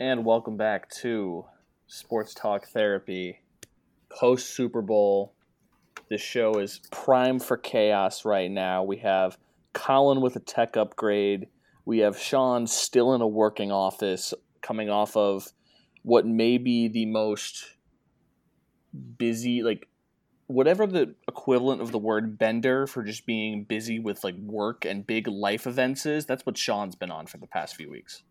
And welcome back to Sports Talk Therapy post Super Bowl. This show is prime for chaos right now. We have Colin with a tech upgrade. We have Sean still in a working office, coming off of what may be the most busy, like whatever the equivalent of the word bender for just being busy with like work and big life events is. That's what Sean's been on for the past few weeks.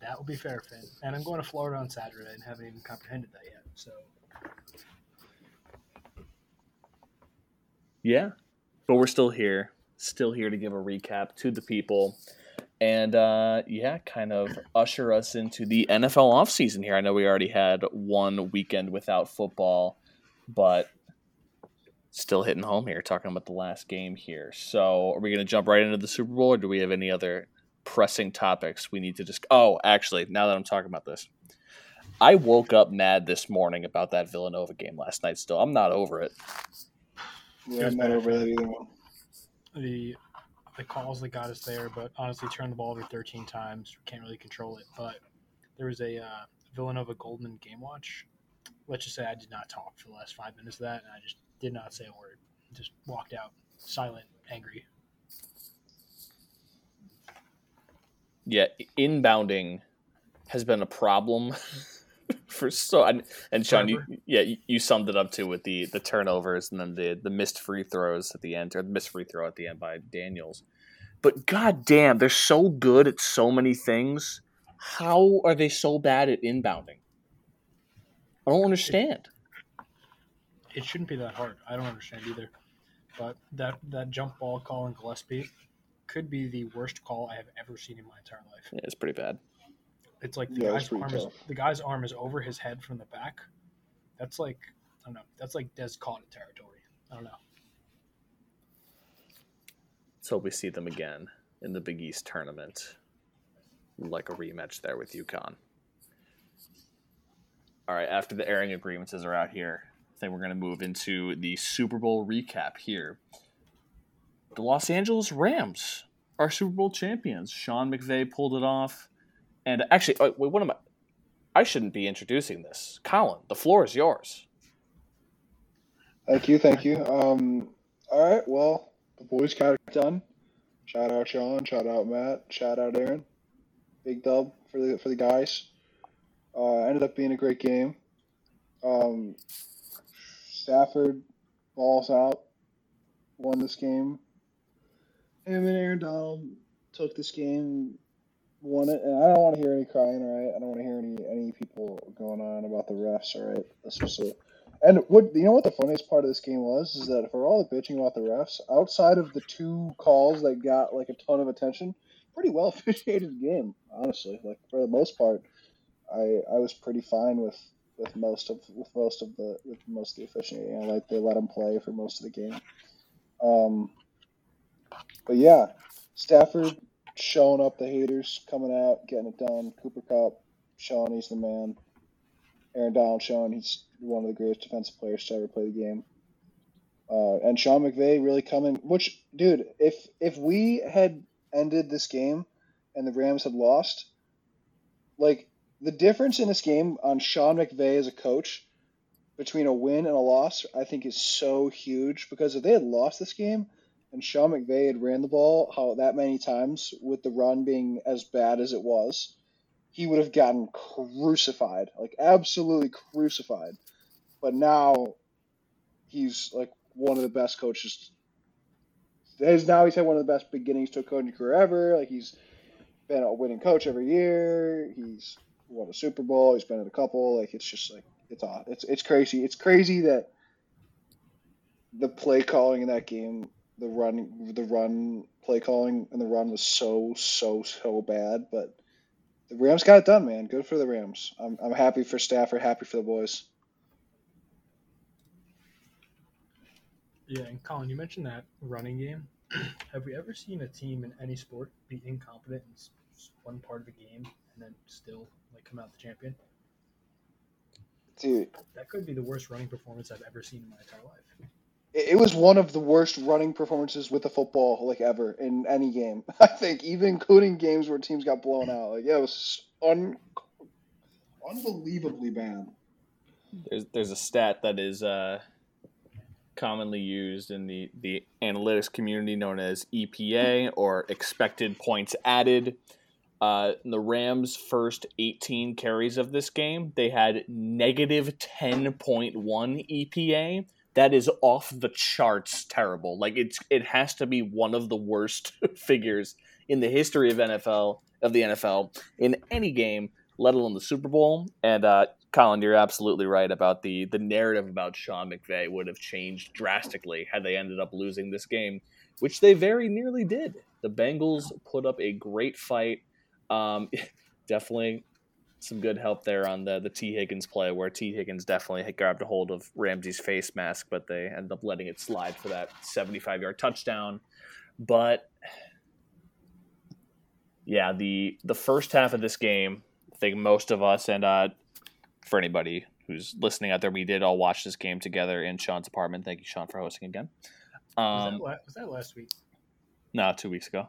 That would be fair, Finn. And I'm going to Florida on Saturday and haven't even comprehended that yet. So Yeah, but we're still here, still here to give a recap to the people, and uh, yeah, kind of usher us into the NFL offseason here. I know we already had one weekend without football, but still hitting home here, talking about the last game here. So, are we going to jump right into the Super Bowl, or do we have any other pressing topics we need to just? Oh, actually, now that I'm talking about this. I woke up mad this morning about that Villanova game last night. Still, I'm not over it. Yeah, I'm not over that either. The the calls that got us there, but honestly, turned the ball over 13 times. Can't really control it. But there was a uh, Villanova Goldman game watch. Let's just say I did not talk for the last five minutes of that, and I just did not say a word. Just walked out, silent, angry. Yeah, inbounding has been a problem for so and, and Sean, you, yeah, you, summed it up too with the the turnovers and then the the missed free throws at the end or the missed free throw at the end by Daniels. But god damn, they're so good at so many things. How are they so bad at inbounding? I don't understand. It shouldn't be that hard. I don't understand either. But that that jump ball call in Gillespie could be the worst call I have ever seen in my entire life. Yeah, it's pretty bad. It's like the Yeah, guy's it's pretty arm is the guy's arm is over his head from the back. That's like I don't know. That's like Des Cotton territory. I don't know. Let's hope we see them again in the Big East tournament, like a rematch there with UConn. All right, after the airing agreements are out here, I think we're going to move into the Super Bowl recap here. The Los Angeles Rams are Super Bowl champions. Sean McVay pulled it off. And actually, oh, wait, what am I? I shouldn't be introducing this. Colin, the floor is yours. Thank you, thank you. Um, all right, well, the boys got it done. Shout out Sean, shout out Matt, shout out Aaron. Big dub for the for the guys. Uh, ended up being a great game. Um, Stafford balls out, won this game. And Aaron Donald took this game, won it, and I don't want to hear any crying. All right, I don't want to hear any any people going on about the refs. All right, this was a and what you know what the funniest part of this game was is that for all the bitching about the refs, outside of the two calls that got like a ton of attention, pretty well officiated game. Honestly, like for the most part, I I was pretty fine with with most of with most of the with most of the officiating. I like they let him play for most of the game. Um, but yeah, Stafford showing up the haters, coming out, getting it done. Cooper Kupp showing he's the man. Aaron Donald showing he's one of the greatest defensive players to ever play the game. Uh, and Sean McVay really coming. Which, dude, if if we had ended this game and the Rams had lost, like the difference in this game on Sean McVay as a coach between a win and a loss, I think is so huge. Because if they had lost this game and Sean McVay had ran the ball how that many times with the run being as bad as it was, he would have gotten crucified, like absolutely crucified. But now he's like one of the best coaches. He's now he's had one of the best beginnings to a coaching career ever. Like he's been a winning coach every year. He's won a Super Bowl. He's been in a couple. Like it's just like it's odd. It's it's crazy. It's crazy that the play calling in that game, the run, the run play calling and the run was so so so bad. But the Rams got it done, man. Good for the Rams. I'm I'm happy for Stafford. Happy for the boys. Yeah, and Colin, you mentioned that running game. Have we ever seen a team in any sport be incompetent in one part of the game and then still like come out the champion? Dude, That could be the worst running performance I've ever seen in my entire life. It, was one of the worst running performances with the football like ever in any game. I think, even including games where teams got blown out. Like, yeah, it was un- unbelievably bad. There's there's a stat that is uh, commonly used in the the analytics community known as EPA or expected points added. Uh, the Rams' first 18 carries of this game, they had negative 10.1 EPA. That is off the charts terrible. Like it's it has to be one of the worst figures in the history of NFL of the NFL in any game, let alone the Super Bowl. And uh, Colin, you're absolutely right about the the narrative about Sean McVay would have changed drastically had they ended up losing this game, which they very nearly did. The Bengals put up a great fight. Um, definitely some good help there on the the Tee Higgins play, where Tee Higgins definitely grabbed a hold of Ramsey's face mask, but they ended up letting it slide for that 75 yard touchdown. But yeah, the the first half of this game, I think most of us and uh, for anybody who's listening out there, we did all watch this game together in Sean's apartment. Thank you, Sean, for hosting again. Um, was, that, was that last week? No, two weeks ago.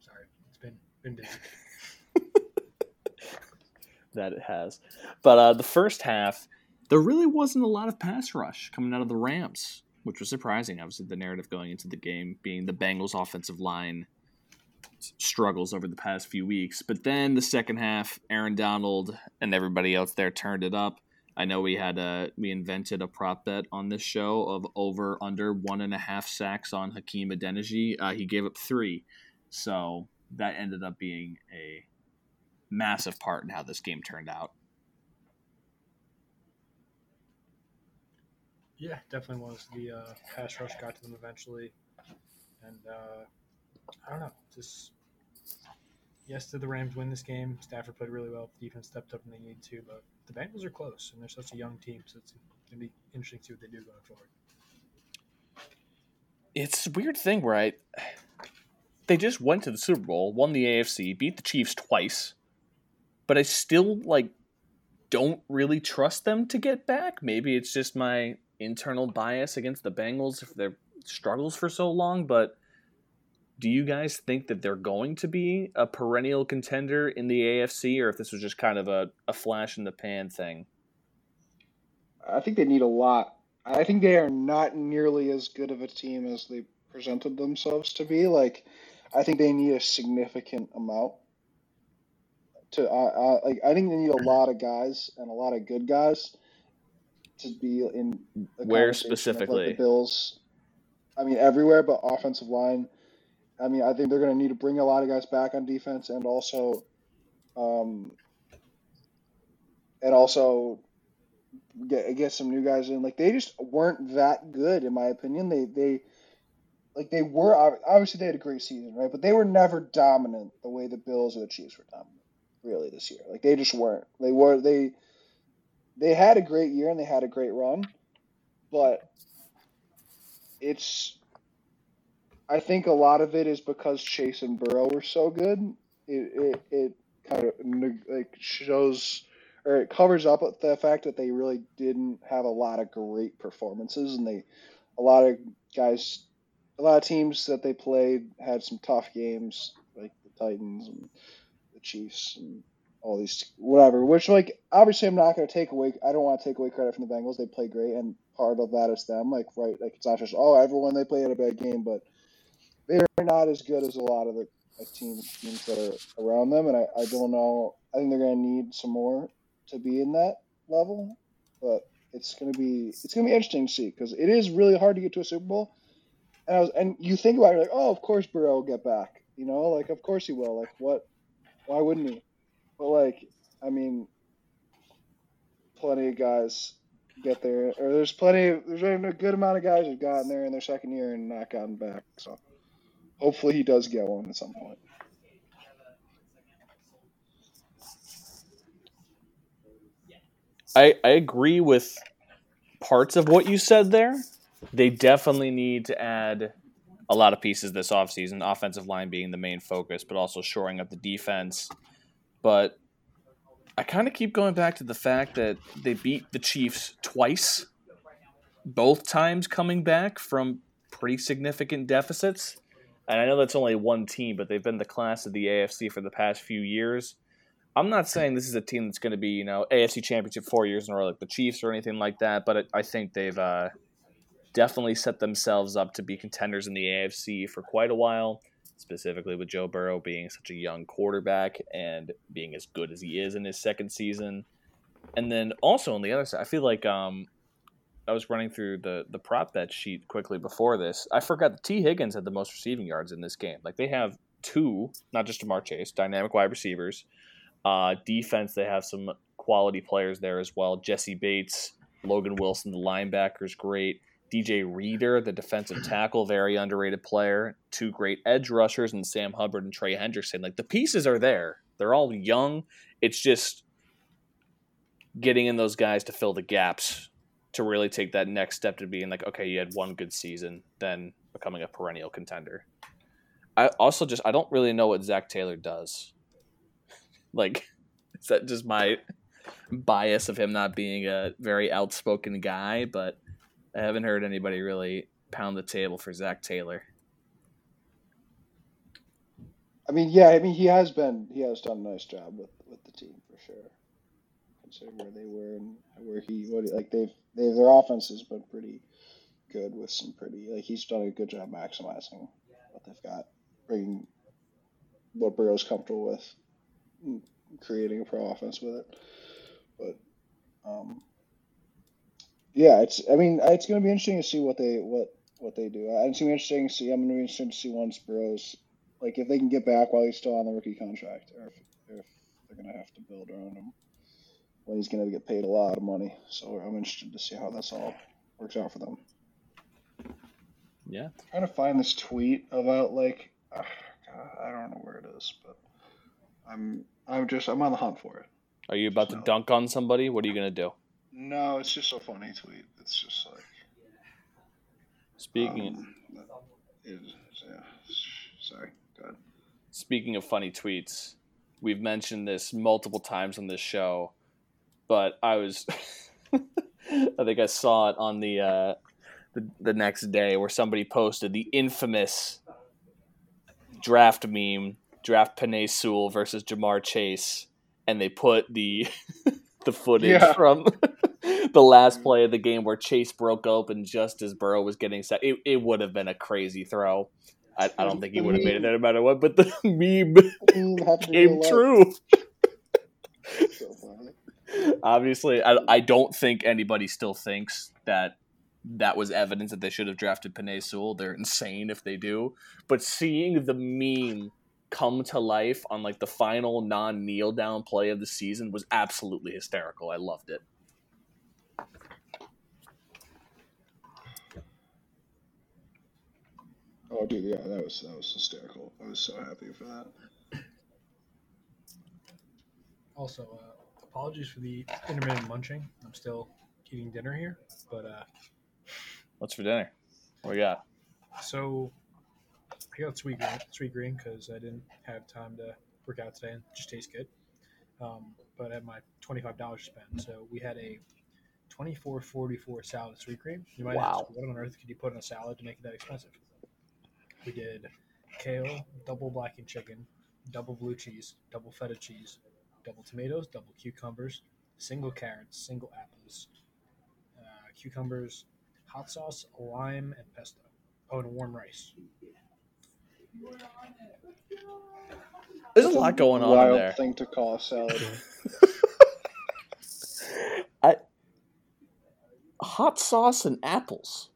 Sorry, it's been been busy. That it has, but uh, the first half, there really wasn't a lot of pass rush coming out of the Rams, which was surprising. Obviously, the narrative going into the game being the Bengals' offensive line struggles over the past few weeks. But then the second half, Aaron Donald and everybody else there turned it up. I know we had a we invented a prop bet on this show of over under one and a half sacks on Hakeem Adeniji. Uh, he gave up three, so that ended up being a massive part in how this game turned out. Yeah, definitely was. The uh, pass rush got to them eventually, and uh, I don't know. Just yes, did the Rams win this game? Stafford played really well. The defense stepped up when they needed to, but the Bengals are close, and they're such a young team, so it's gonna be interesting to see what they do going forward. It's a weird thing, right? They just went to the Super Bowl, won the AFC, beat the Chiefs twice, but I still like don't really trust them to get back. Maybe it's just my internal bias against the Bengals if their struggles for so long, but do you guys think that they're going to be a perennial contender in the AFC, or if this was just kind of a, a flash in the pan thing? I think they need a lot. I think they are not nearly as good of a team as they presented themselves to be. Like, I think they need a significant amount. To uh, uh, like, I think they need a lot of guys and a lot of good guys to be in. Where specifically? Like the Bills. I mean, everywhere, but offensive line I mean, I think they're going to need to bring a lot of guys back on defense, and also, um, and also get get some new guys in. Like they just weren't that good, in my opinion. They they like they were obviously they had a great season, right? But they were never dominant the way the Bills or the Chiefs were dominant, really this year. Like they just weren't. They were they they had a great year and they had a great run, but it's I think a lot of it is because Chase and Burrow were so good. It it, it kind of like shows or it covers up the fact that they really didn't have a lot of great performances, and they a lot of guys, a lot of teams that they played had some tough games, like the Titans and Chiefs and all these whatever. Which like obviously I'm not going to take away. I don't want to take away credit from the Bengals. They play great, and part of that is them. Like right, like it's not just oh everyone they played a bad game, but they're not as good as a lot of the teams teams that are around them, and I, I don't know. I think they're going to need some more to be in that level, but it's going to be it's going to be interesting to see because it is really hard to get to a Super Bowl. And I was and you think about it like, oh, of course Burrow will get back, you know, like of course he will. Like what? Why wouldn't he? But like, I mean, plenty of guys get there, or there's plenty. Of, there's a good amount of guys who've gotten there in their second year and not gotten back. So hopefully he does get one at some point. I, I agree with parts of what you said there. They definitely need to add a lot of pieces this offseason, offensive line being the main focus, but also shoring up the defense. But I kind of keep going back to the fact that they beat the Chiefs twice both times coming back from pretty significant deficits. And I know that's only one team, but they've been the class of the AFC for the past few years. I'm not saying this is a team that's going to be, you know, AFC Championship four years in a row like the Chiefs or anything like that, but I think they've uh, definitely set themselves up to be contenders in the AFC for quite a while, specifically with Joe Burrow being such a young quarterback and being as good as he is in his second season. And then also on the other side, I feel like um, I was running through the the prop bet sheet quickly before this. I forgot that Tee Higgins had the most receiving yards in this game. Like they have two, not just Ja'Marr Chase, dynamic wide receivers. Uh, defense, they have some quality players there as well. Jessie Bates, Logan Wilson, the linebacker is great. DJ Reader, the defensive tackle, very underrated player. Two great edge rushers, and Sam Hubbard and Trey Hendrickson. Like the pieces are there. They're all young. It's just getting in those guys to fill the gaps to really take that next step to being like, okay, you had one good season, then becoming a perennial contender. I also just I don't really know what Zac Taylor does. Like, is that just my bias of him not being a very outspoken guy? But I haven't heard anybody really pound the table for Zac Taylor. I mean, yeah, I mean he has been he has done a nice job with with the team for sure. Considering where they were and where he what like they've they their offense has been pretty good with some pretty like he's done a good job maximizing what they've got, bringing what Burrow's comfortable with, creating a pro offense with it. But um, yeah, it's I mean it's going to be interesting to see what they what what they do. It's going to be interesting to see. I'm going to be interested to see once Burrow's like if they can get back while he's still on the rookie contract, or if, if they're going to have to build around him when he's going to get paid a lot of money. So I'm interested to see how this all works out for them. Yeah. I'm trying to find this tweet about like uh, I don't know where it is, but I'm I'm just I'm on the hunt for it. Are you about to dunk on somebody? What are you gonna do? No, it's just a funny tweet. It's just like speaking. Um, it, yeah, sorry. Speaking of funny tweets, we've mentioned this multiple times on this show, but I was, I think I saw it on the, uh, the the next day where somebody posted the infamous draft meme, draft Penei Sewell versus Ja'Marr Chase, and they put the the footage Yeah. from the last play of the game where Chase broke open just as Burrow was getting set. It, it would have been a crazy throw. I, I don't think he would have made it no matter what, but the meme came true. So. Obviously, I, I don't think anybody still thinks that that was evidence that they should have drafted Penei Sewell. They're insane if they do. But seeing the meme come to life on like the final non kneel down play of the season was absolutely hysterical. I loved it. Oh, dude, yeah, that was that was hysterical. I was so happy for that. Also, uh, apologies for the intermittent munching. I'm still eating dinner here, but uh, What's for dinner? What we got? so I got Sweetgreen, sweet green because I didn't have time to work out today and it just tastes good. Um, but I had my twenty-five dollars to spend, so we had a twenty-four forty-four salad sweet cream. You might Wow. ask, what on earth could you put in a salad to make it that expensive? We did kale, double blackened chicken, double blue cheese, double feta cheese, double tomatoes, double cucumbers, single carrots, single apples, uh, cucumbers, hot sauce, lime, and pesto. Oh, and warm rice. There's a lot going on in wild there. thing to call a salad. hot sauce and apples.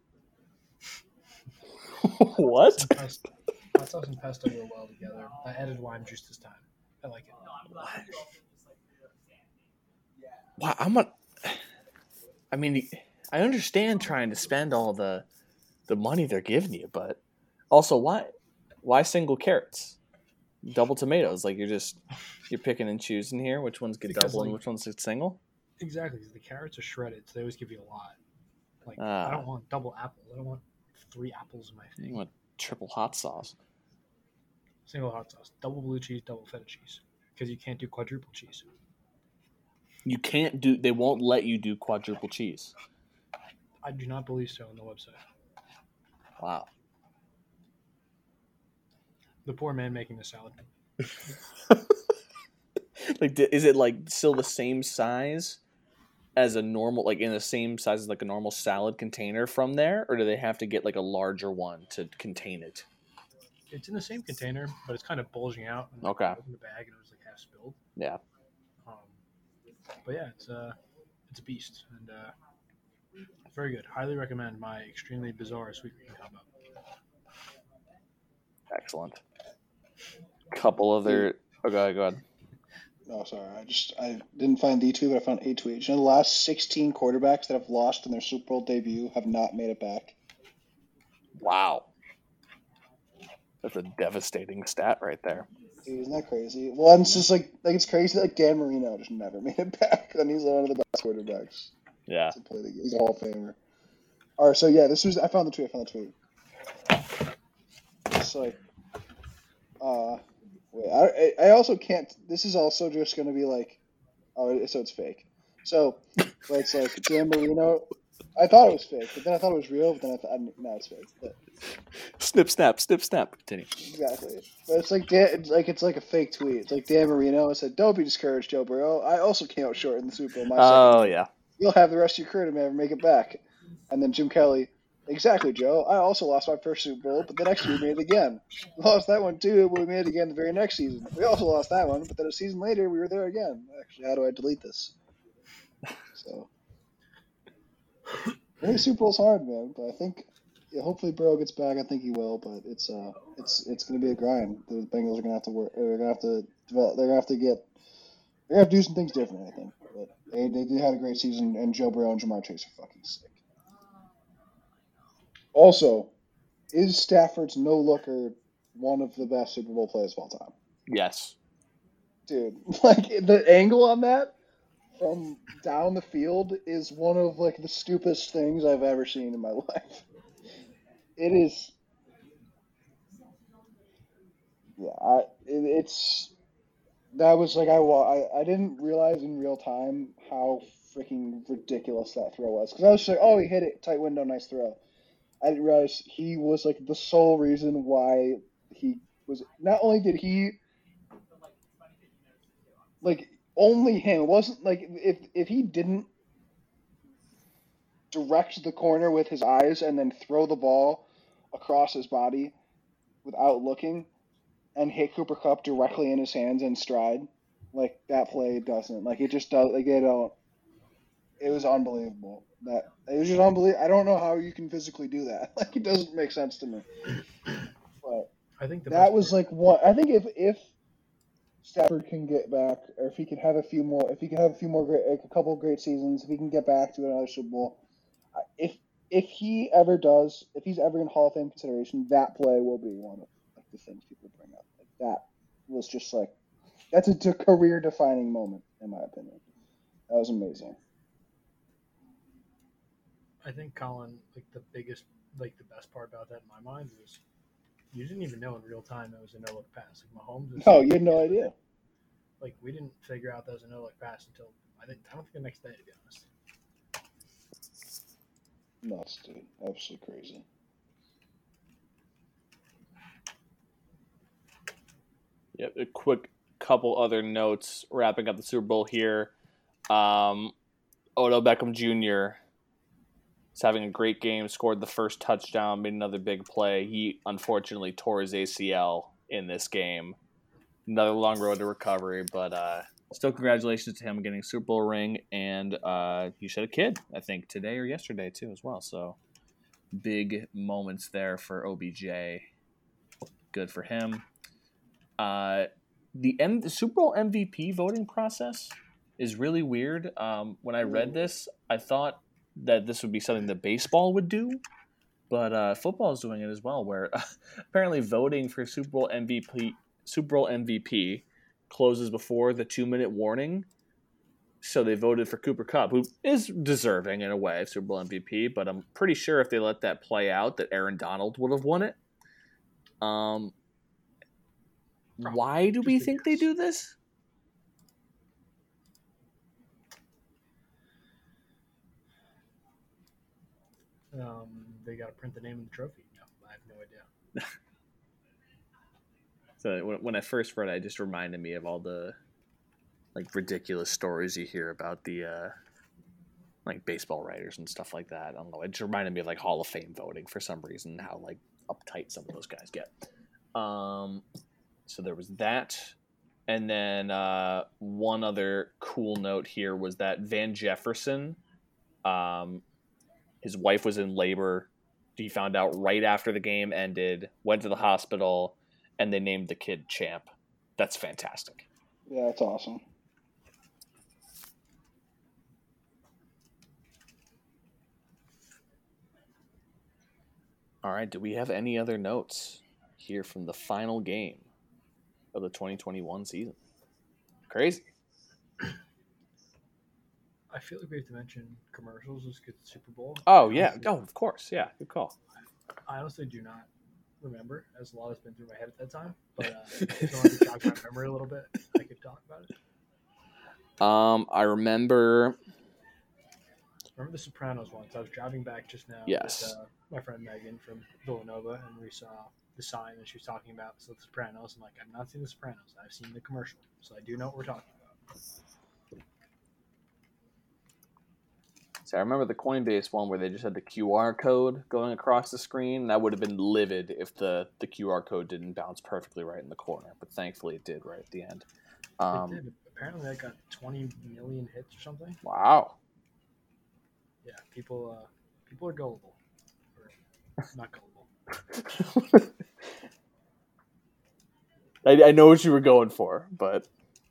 what? Pesto. Hot sauce and pesto go well together. I added lime juice this time. I like it. Wow, I'm a. I mean, I understand trying to spend all the the money they're giving you, but also why why single carrots, double tomatoes? Like you're just you're picking and choosing here. Which ones get Because, double and which ones get single? Exactly, the carrots are shredded, so they always give you a lot. Like Ah. I don't want double apples. I don't want three apples in my You thing. want triple hot sauce? Single hot sauce, double blue cheese, double feta cheese, because you can't do quadruple cheese. You can't do. They won't let you do quadruple cheese. I do not believe so on the website. Wow. The poor man making the salad. like, is it like still the same size as a normal, like in the same size as like a normal salad container from there, or do they have to get like a larger one to contain it? It's in the same container, but it's kind of bulging out. And Okay. I opened the bag and it was like half spilled. Yeah. Um, but yeah, it's uh, it's a beast and uh, very good. Highly recommend my extremely bizarre Sweetgreen combo. Excellent. Couple other. Oh, go ahead. No, sorry. I just I didn't find the tweet, but I found a tweet. You know, the last 16 quarterbacks that have lost in their Super Bowl debut have not made it back. Wow. That's a devastating stat right there. Dude, isn't that crazy? Well, and it's just like like it's crazy. Like Dan Marino just never made it back, and he's one of the best quarterbacks Yeah. to play the game. He's a Hall of Famer. All right, so yeah, this was I found the tweet. I found the tweet. It's like, uh, I I also can't. This is also just gonna be like, oh, so it's fake. So, but it's like Dan Marino. I thought it was fake, but then I thought it was real. But then I thought no, it's fake. But Snip, snap, snip, snap. Continue. Exactly. But it's like Dan, it's like it's like a fake tweet. It's like Dan Marino said, "Don't be discouraged, Joe Burrow. I also came out short in the Super Bowl. Oh, second. yeah. You'll have the rest of your career to never make it back." And then Jim Kelly, exactly, Joe. I also lost my first Super Bowl, but the next year we made it again. We lost that one too, but we made it again the very next season. We also lost that one, but then a season later we were there again. Actually, how do I delete this? So, winning Super Bowl's hard, man. But I think yeah, hopefully Burrow gets back. I think he will, but it's uh, it's it's going to be a grind. The Bengals are going to have to work. They're going to have to develop. They're going to have to get. They're going to have to do some things different. I think, but they they did had a great season, and Joe Burrow and Ja'Marr Chase are fucking sick. Also, is Stafford's no looker one of the best Super Bowl players of all time? Yes. Dude, like the angle on that from down the field is one of like the stupidest things I've ever seen in my life. It is. Yeah, I, it, it's that was like I, wa- I I didn't realize in real time how freaking ridiculous that throw was because I was just like, oh, he hit it, tight window, nice throw. I didn't realize he was like the sole reason why he was. Not only did he like only him. It wasn't like if if he didn't direct the corner with his eyes and then throw the ball across his body without looking and hit Cooper Kupp directly in his hands in stride, like that play doesn't. Like it just does. Like they don't. It was unbelievable. That it was just unbelievable. I don't know how you can physically do that. Like it doesn't make sense to me. But I think the that was part- like what I think if if Stafford can get back, or if he can have a few more, if he can have a few more great, like a couple of great seasons, if he can get back to another Super Bowl, if if he ever does, if he's ever in Hall of Fame consideration, that play will be one of like the things people bring up. Like that was just like that's a career defining moment in my opinion. That was amazing. I think Colin, like the biggest, like the best part about that in my mind was you didn't even know in real time it was a no look pass. Like Mahomes, was, No, you had no idea. like we didn't figure out that was a no look pass until I think I don't think the next day to be honest. Nuts, dude. Absolutely crazy. Yep. A quick couple other notes wrapping up the Super Bowl here. Um, Odell Beckham Jr. having a great game. Scored the first touchdown. Made another big play. He unfortunately tore his ACL in this game. Another long road to recovery, but uh, still congratulations to him getting a Super Bowl ring. And uh, he should a kid, I think, today or yesterday too, as well. So big moments there for OBJ. Good for him. Uh, the, M- the Super Bowl MVP voting process is really weird. Um, when I read this, I thought that this would be something that baseball would do, but uh, football is doing it as well. Where apparently voting for Super Bowl MVP, Super Bowl MVP, closes before the two minute warning. So they voted for Cooper Kupp, who is deserving in a way of Super Bowl MVP. But I'm pretty sure if they let that play out, that Aaron Donald would have won it. Um, Probably. why do we think they do this? Um, they got to print the name of the trophy. No, I have no idea. So when, I first read it, it just reminded me of all the like ridiculous stories you hear about the uh, like baseball writers and stuff like that. I don't know. It just reminded me of like Hall of Fame voting for some reason, how like uptight some of those guys get. Um, so there was that. And then uh, one other cool note here was that Van Jefferson, um, his wife was in labor. He found out right after the game ended, went to the hospital, and they named the kid Champ. That's fantastic. Yeah, that's awesome. All right. Do we have any other notes here from the final game of the 2021 season? Crazy. I feel like we have to mention commercials. Get the Super Bowl. Oh yeah. Oh, of course. Yeah. Good call. I honestly do not remember, as a lot has been through my head at that time. But uh, if you want to jog my memory a little bit, I could talk about it. Um, I remember. Remember the Sopranos once? I was driving back just now Yes. with uh, my friend Megan from Villanova, and we saw the sign that she was talking about. So the Sopranos. I'm like, I've not seen the Sopranos. I've seen the commercial, so I do know what we're talking about. So I remember the Coinbase one where they just had the QR code going across the screen. That would have been livid if the, the QR code didn't bounce perfectly right in the corner, but thankfully it did right at the end. it Um, did. Apparently, that got 20 million hits or something. wow. Yeah, people, uh, people are gullible, or not gullible. I, I know what you were going for, but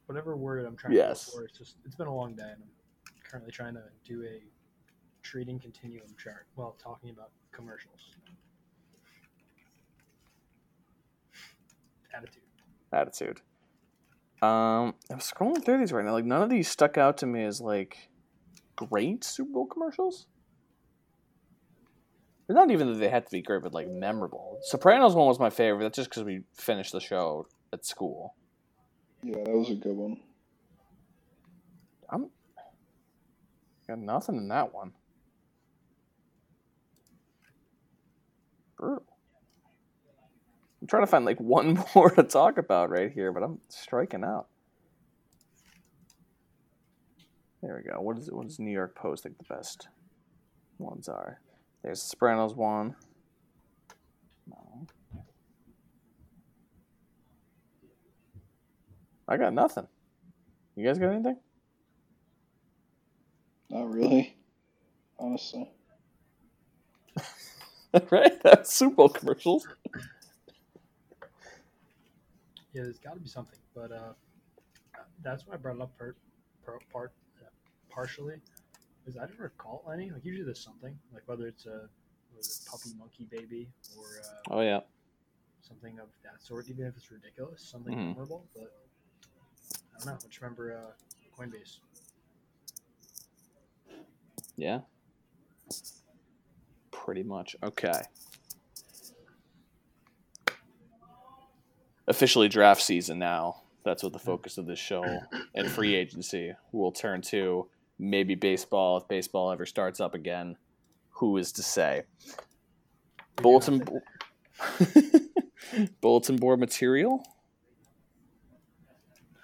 Whatever word I'm trying Yes. to go for, it's just it's been a long day, and I'm currently trying to do a treating continuum chart while talking about commercials. Attitude. attitude. Um, I'm scrolling through these right now. Like none of these stuck out to me as like great Super Bowl commercials. It's not even that they had to be great, but like memorable. Sopranos one was my favorite. That's just because we finished the show at school. Yeah, that was a good one. I'm got nothing in that one. Brutal. I'm trying to find like one more to talk about right here, but I'm striking out. There we go. What is what does New York Post think the best ones are? There's the Sopranos one. No. I got nothing. You guys got anything? Not really, honestly. right? That's Super Bowl commercials. Yeah, there's got to be something, but uh, that's why I brought it up part, part, part uh, partially, because I didn't recall any. Like usually there's something, like whether it's a, it puppy monkey baby or uh, Oh yeah. something of that sort, even if it's ridiculous, something Mhm. memorable. But I don't know. Just remember uh, Coinbase. Yeah. Pretty much. Okay. Officially draft season now. That's what the focus of this show and free agency will turn to. Maybe baseball, if baseball ever starts up again. Who is to say? Bulletin bo- bulletin board material.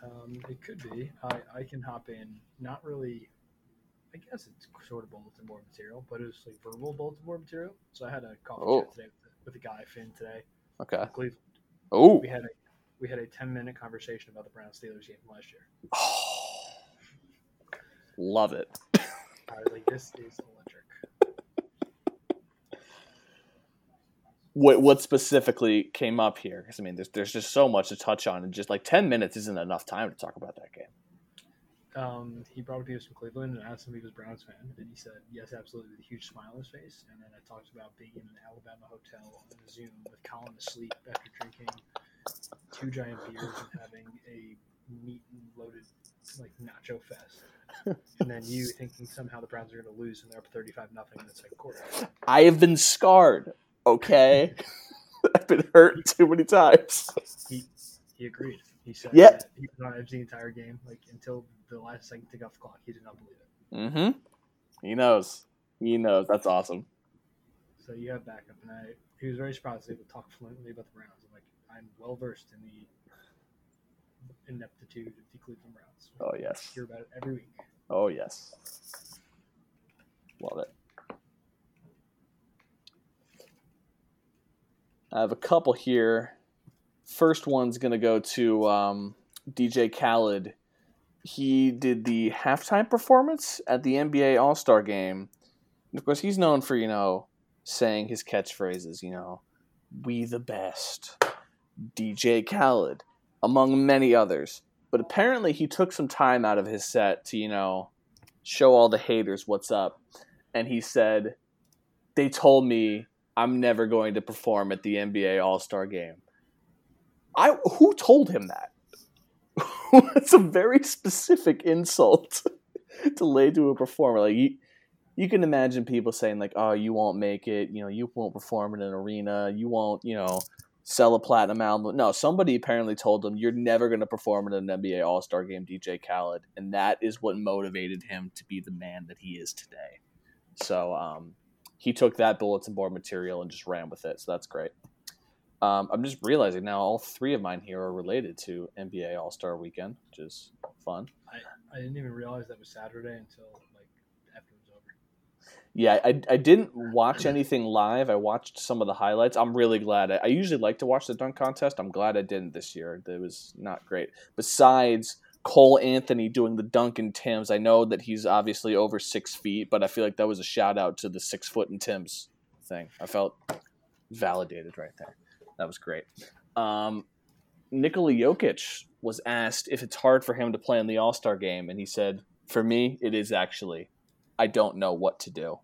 Um, it could be. I, I can hop in. Not really. I guess it's sort of bulletin board material, but it was like verbal bulletin board material. So I had a coffee Oh. chat today with, with a guy Finn today. Okay. Cleveland. Oh. We had a we had a ten minute conversation about the Browns Steelers game last year. Oh, Love it. I was like, this is electric. What what specifically came up here? Because I mean, there's there's just so much to touch on, and just like ten minutes isn't enough time to talk about that game. Um, he brought up he was from Cleveland and asked him if he was a Browns fan, and he said yes, absolutely, with a huge smile on his face. And then I talked about being in an Alabama hotel on Zoom with Colin asleep after drinking two giant beers and having a meat and loaded like nacho fest. and then you thinking somehow the Browns are going to lose and they're up thirty-five nothing in the second quarter. I have been scarred. Okay, I've been hurt too many times. He he agreed. He said Yeah. he was on edge the entire game, like until the last second to off the clock. He did not believe it. Mm-hmm. He knows. He knows. That's awesome. So you have backup, and I he was very surprised able to talk fluently about the Browns. I'm like, I'm well versed in the ineptitude of the Cleveland Browns. Oh yes. Hear about it every week. Oh yes. Love it. I have a couple here. First one's gonna go to um, DJ Khaled. He did the halftime performance at the NBA All Star Game. And of course, he's known for you know saying his catchphrases. You know, "We the best," DJ Khaled, among many others. But apparently, he took some time out of his set to you know show all the haters what's up. And he said, They told me I'm never going to perform at the NBA All Star game. I who told him that? It's a very specific insult to lay to a performer. Like you, you can imagine people saying like, "Oh, you won't make it. You know, you won't perform in an arena. You won't, you know, sell a platinum album." No, somebody apparently told him, "You're never going to perform in an NBA All Star game." DJ Khaled, and that is what motivated him to be the man that he is today. So um, he took that bulletin board material and just ran with it. So that's great. Um, I'm just realizing now all three of mine here are related to NBA All Star Weekend, which is fun. I I didn't even realize that was Saturday until like after it was over. Yeah, I, I didn't watch anything live. I watched some of the highlights. I'm really glad. I, I usually like to watch the dunk contest. I'm glad I didn't this year. It was not great. Besides Cole Anthony doing the dunk in Tim's, I know that he's obviously over six feet, but I feel like that was a shout out to the six foot in Tim's thing. I felt validated right there. That was great. Um, Nikola Jokic was asked if it's hard for him to play in the All Star game, and he said, "For me, it is actually. I don't know what to do."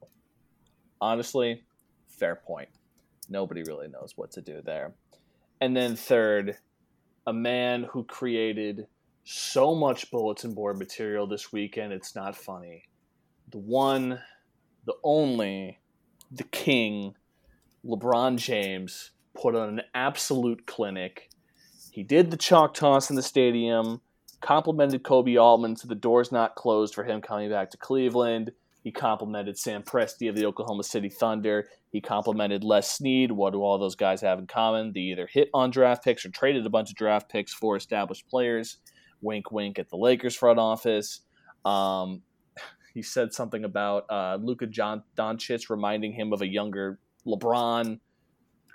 Honestly, fair point. Nobody really knows what to do there. And then third, a man who created so much bulletin board material this weekend, it's not funny. The one, the only, the king, LeBron James, put on an absolute clinic. He did the chalk toss in the stadium, complimented Koby Altman to the doors not closed for him coming back to Cleveland. He complimented Sam Presti of the Oklahoma City Thunder. He complimented Les Snead. What do all those guys have in common? They either hit on draft picks or traded a bunch of draft picks for established players. Wink, wink at the Lakers front office. Um, he said something about uh, Luka John Doncic reminding him of a younger LeBron,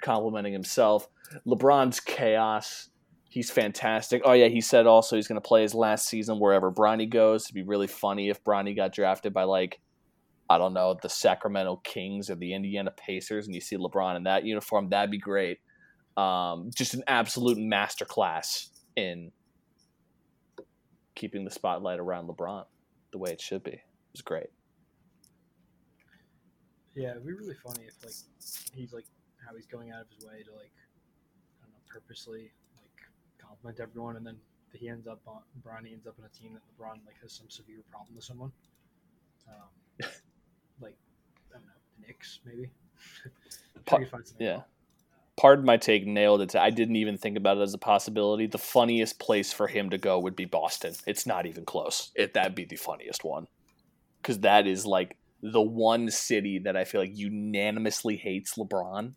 complimenting himself. LeBron's chaos. He's fantastic. Oh yeah, he said also he's going to play his last season wherever Bronny goes. It'd be really funny if Bronny got drafted by like I don't know the Sacramento Kings or the Indiana Pacers, and you see LeBron in that uniform. That'd be great. Um, just an absolute masterclass in keeping the spotlight around LeBron the way it should be. It was great. Yeah, it'd be really funny if like he's like how he's going out of his way to like I don't know purposely like compliment everyone, and then he ends up on Bronny ends up on a team that LeBron like has some severe problem with someone. Um, like I don't know, the Knicks maybe. Pa- sure you find something yeah. Pardon my take, nailed it. I didn't even think about it as a possibility. The funniest place for him to go would be Boston. It's not even close. It that'd be the funniest one, because that is like the one city that I feel like unanimously hates LeBron,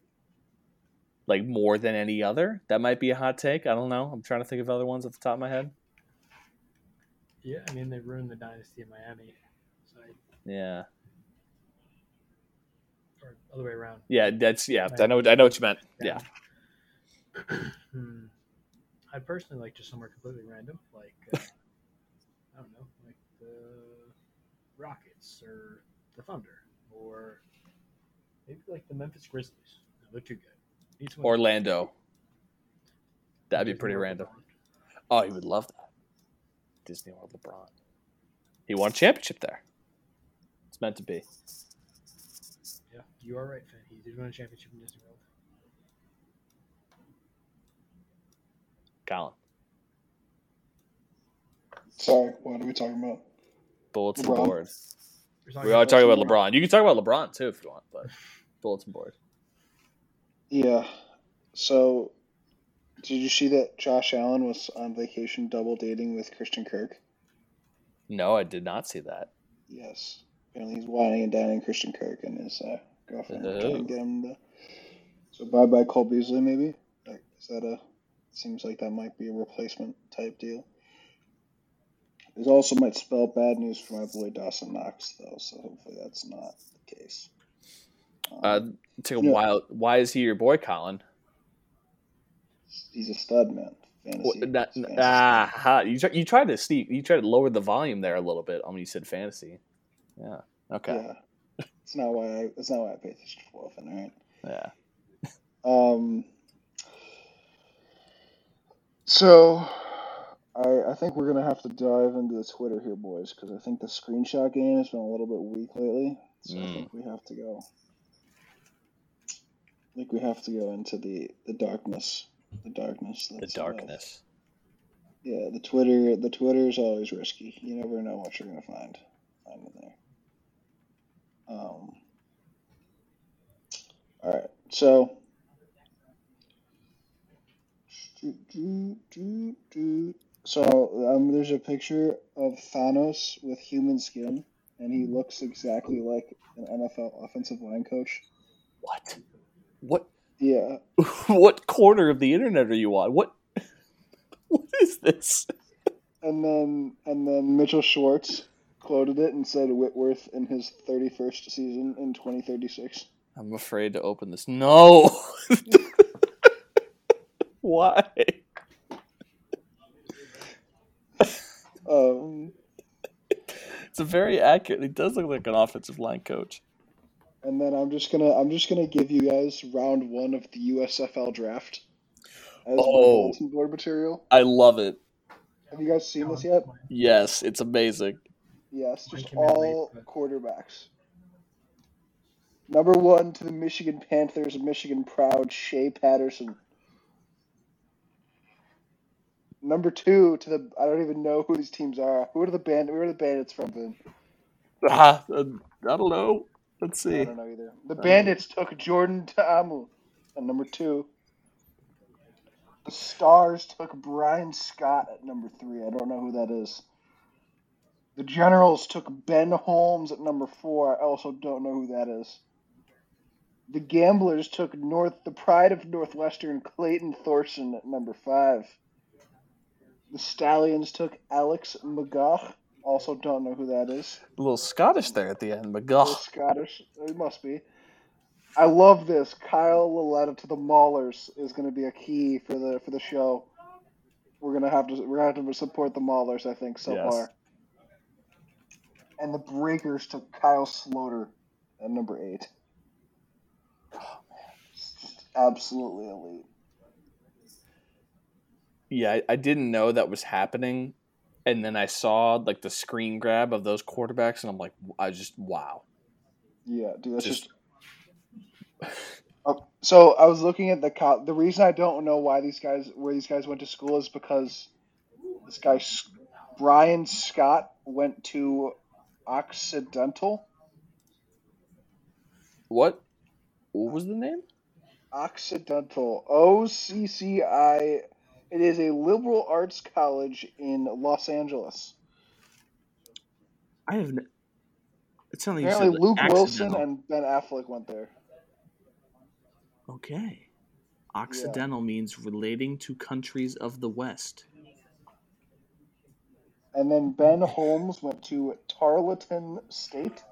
like more than any other. That might be a hot take. I don't know. I'm trying to think of other ones off the top of my head. Yeah, I mean they ruined the dynasty in Miami, so I, Yeah, or other way around. yeah. That's yeah. I know. I know what you meant. Yeah. hmm. I'd personally like just somewhere completely random, like uh, I don't know, like the Rockets or the Thunder, or maybe like the Memphis Grizzlies. No, they're too good. Need someone- Orlando. That'd be pretty random. Oh, he would love that. Disney World LeBron. He won a championship there. It's meant to be. Yeah, you are right, Finn. He did win a championship in Disney World. Colin. Sorry, what are we talking about? Bulletin LeBron. board. We're talking about LeBron. LeBron. You can talk about LeBron too if you want, but bulletin board. Yeah. So, did you see that Josh Allen was on vacation double dating with Christian Kirk? No, I did not see that. Yes. Apparently, he's wining and dining Christian Kirk and his uh, Go for him. Oh. Get him to. So bye bye Cole Beasley maybe. Like, is that a? Seems like that might be a replacement type deal. It also might spell bad news for my boy Dawson Knox though, so hopefully that's not the case. Um, Uh, take a Yeah. while. Why is he your boy, Colin? he's a stud, man. Fantasy. What- that- fantasy ah, you try, you tried to Steve, you tried to lower the volume there a little bit when you said fantasy. Yeah. Okay. Yeah. It's not why I. It's not why I pay attention to often, all right? Yeah. Um, so, I I think we're gonna have to dive into the Twitter here, boys, because I think the screenshot game has been a little bit weak lately. So I Mm. think we have to go. I think we have to go into the the darkness, the darkness. The that's, darkness. yeah, the Twitter. The Twitter is always risky. You never know what you're gonna find find in there. Um. All right, so. do, do, do, do. So um, there's a picture of Thanos with human skin, and he looks exactly like an NFL offensive line coach. What? What? Yeah, what corner of the internet are you on? What? What is this? and then and then Mitchell Schwartz quoted it and said Whitworth in his 31st season in 2036. I'm afraid to open this. No. Why? Um, It's a very accurate. He does look like an offensive line coach. And then I'm just gonna I'm just gonna give you guys round one of the USFL draft as Oh. bulletin board material. I love it. Have you guys seen this yet? Yes, it's amazing. Yes, just came in late, all quarterbacks. Number one to the Michigan Panthers, Michigan proud Shea Patterson. Number two to the I don't even know who these teams are. Who are the band? Where are the Bandits from? Then Ah, uh, I don't know. Let's see. I don't know either. The uh, Bandits took Jordan Ta'amu at number two. The Stars took Bryan Scott at number three. I don't know who that is. The Generals took Ben Holmes at number four. I also don't know who that is. The Gamblers took North the Pride of Northwestern Clayton Thorson at number five. The Stallions took Alex McGough. Also don't know who that is. A little Scottish there at the end, but gosh. Scottish. It must be. I love this. Kyle Lauletta to the Maulers is going to be a key for the for the show. We're gonna have to we're gonna have to support the Maulers. I think so Yes. far. And the Breakers took Kyle Sloter at number eight. It's just absolutely elite. Yeah, I, I didn't know that was happening, and then I saw like the screen grab of those quarterbacks, and I'm like, I just wow. Yeah, dude, that's Just- just. Oh, so I was looking at the co- the reason I don't know why these guys where these guys went to school is because this guy Bryan Scott went to Occidental. What? What was the name? Occidental. O C C I. It is a liberal arts college in Los Angeles. I have. N- it sounded like you Apparently, said, Luke like, Wilson and Ben Affleck went there. Okay. Occidental means relating to countries of the West. And then Ben Holmes went to Tarleton State.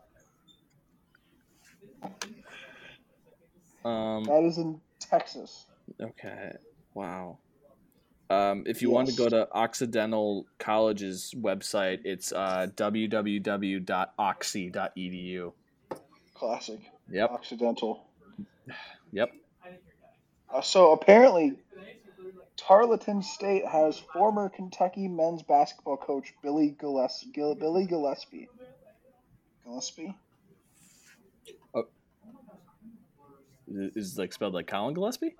Um. That is in Texas. Okay. Wow. Um, if you want to go to Occidental College's website, it's uh, www.oxy.edu. Classic. Yep. Occidental. Yep. Uh, so apparently, Tarleton State has former Kentucky men's basketball coach Billy Gilles- Gil- Billy Gillispie. Gillespie? Is is it, like spelled like Colin Gillespie?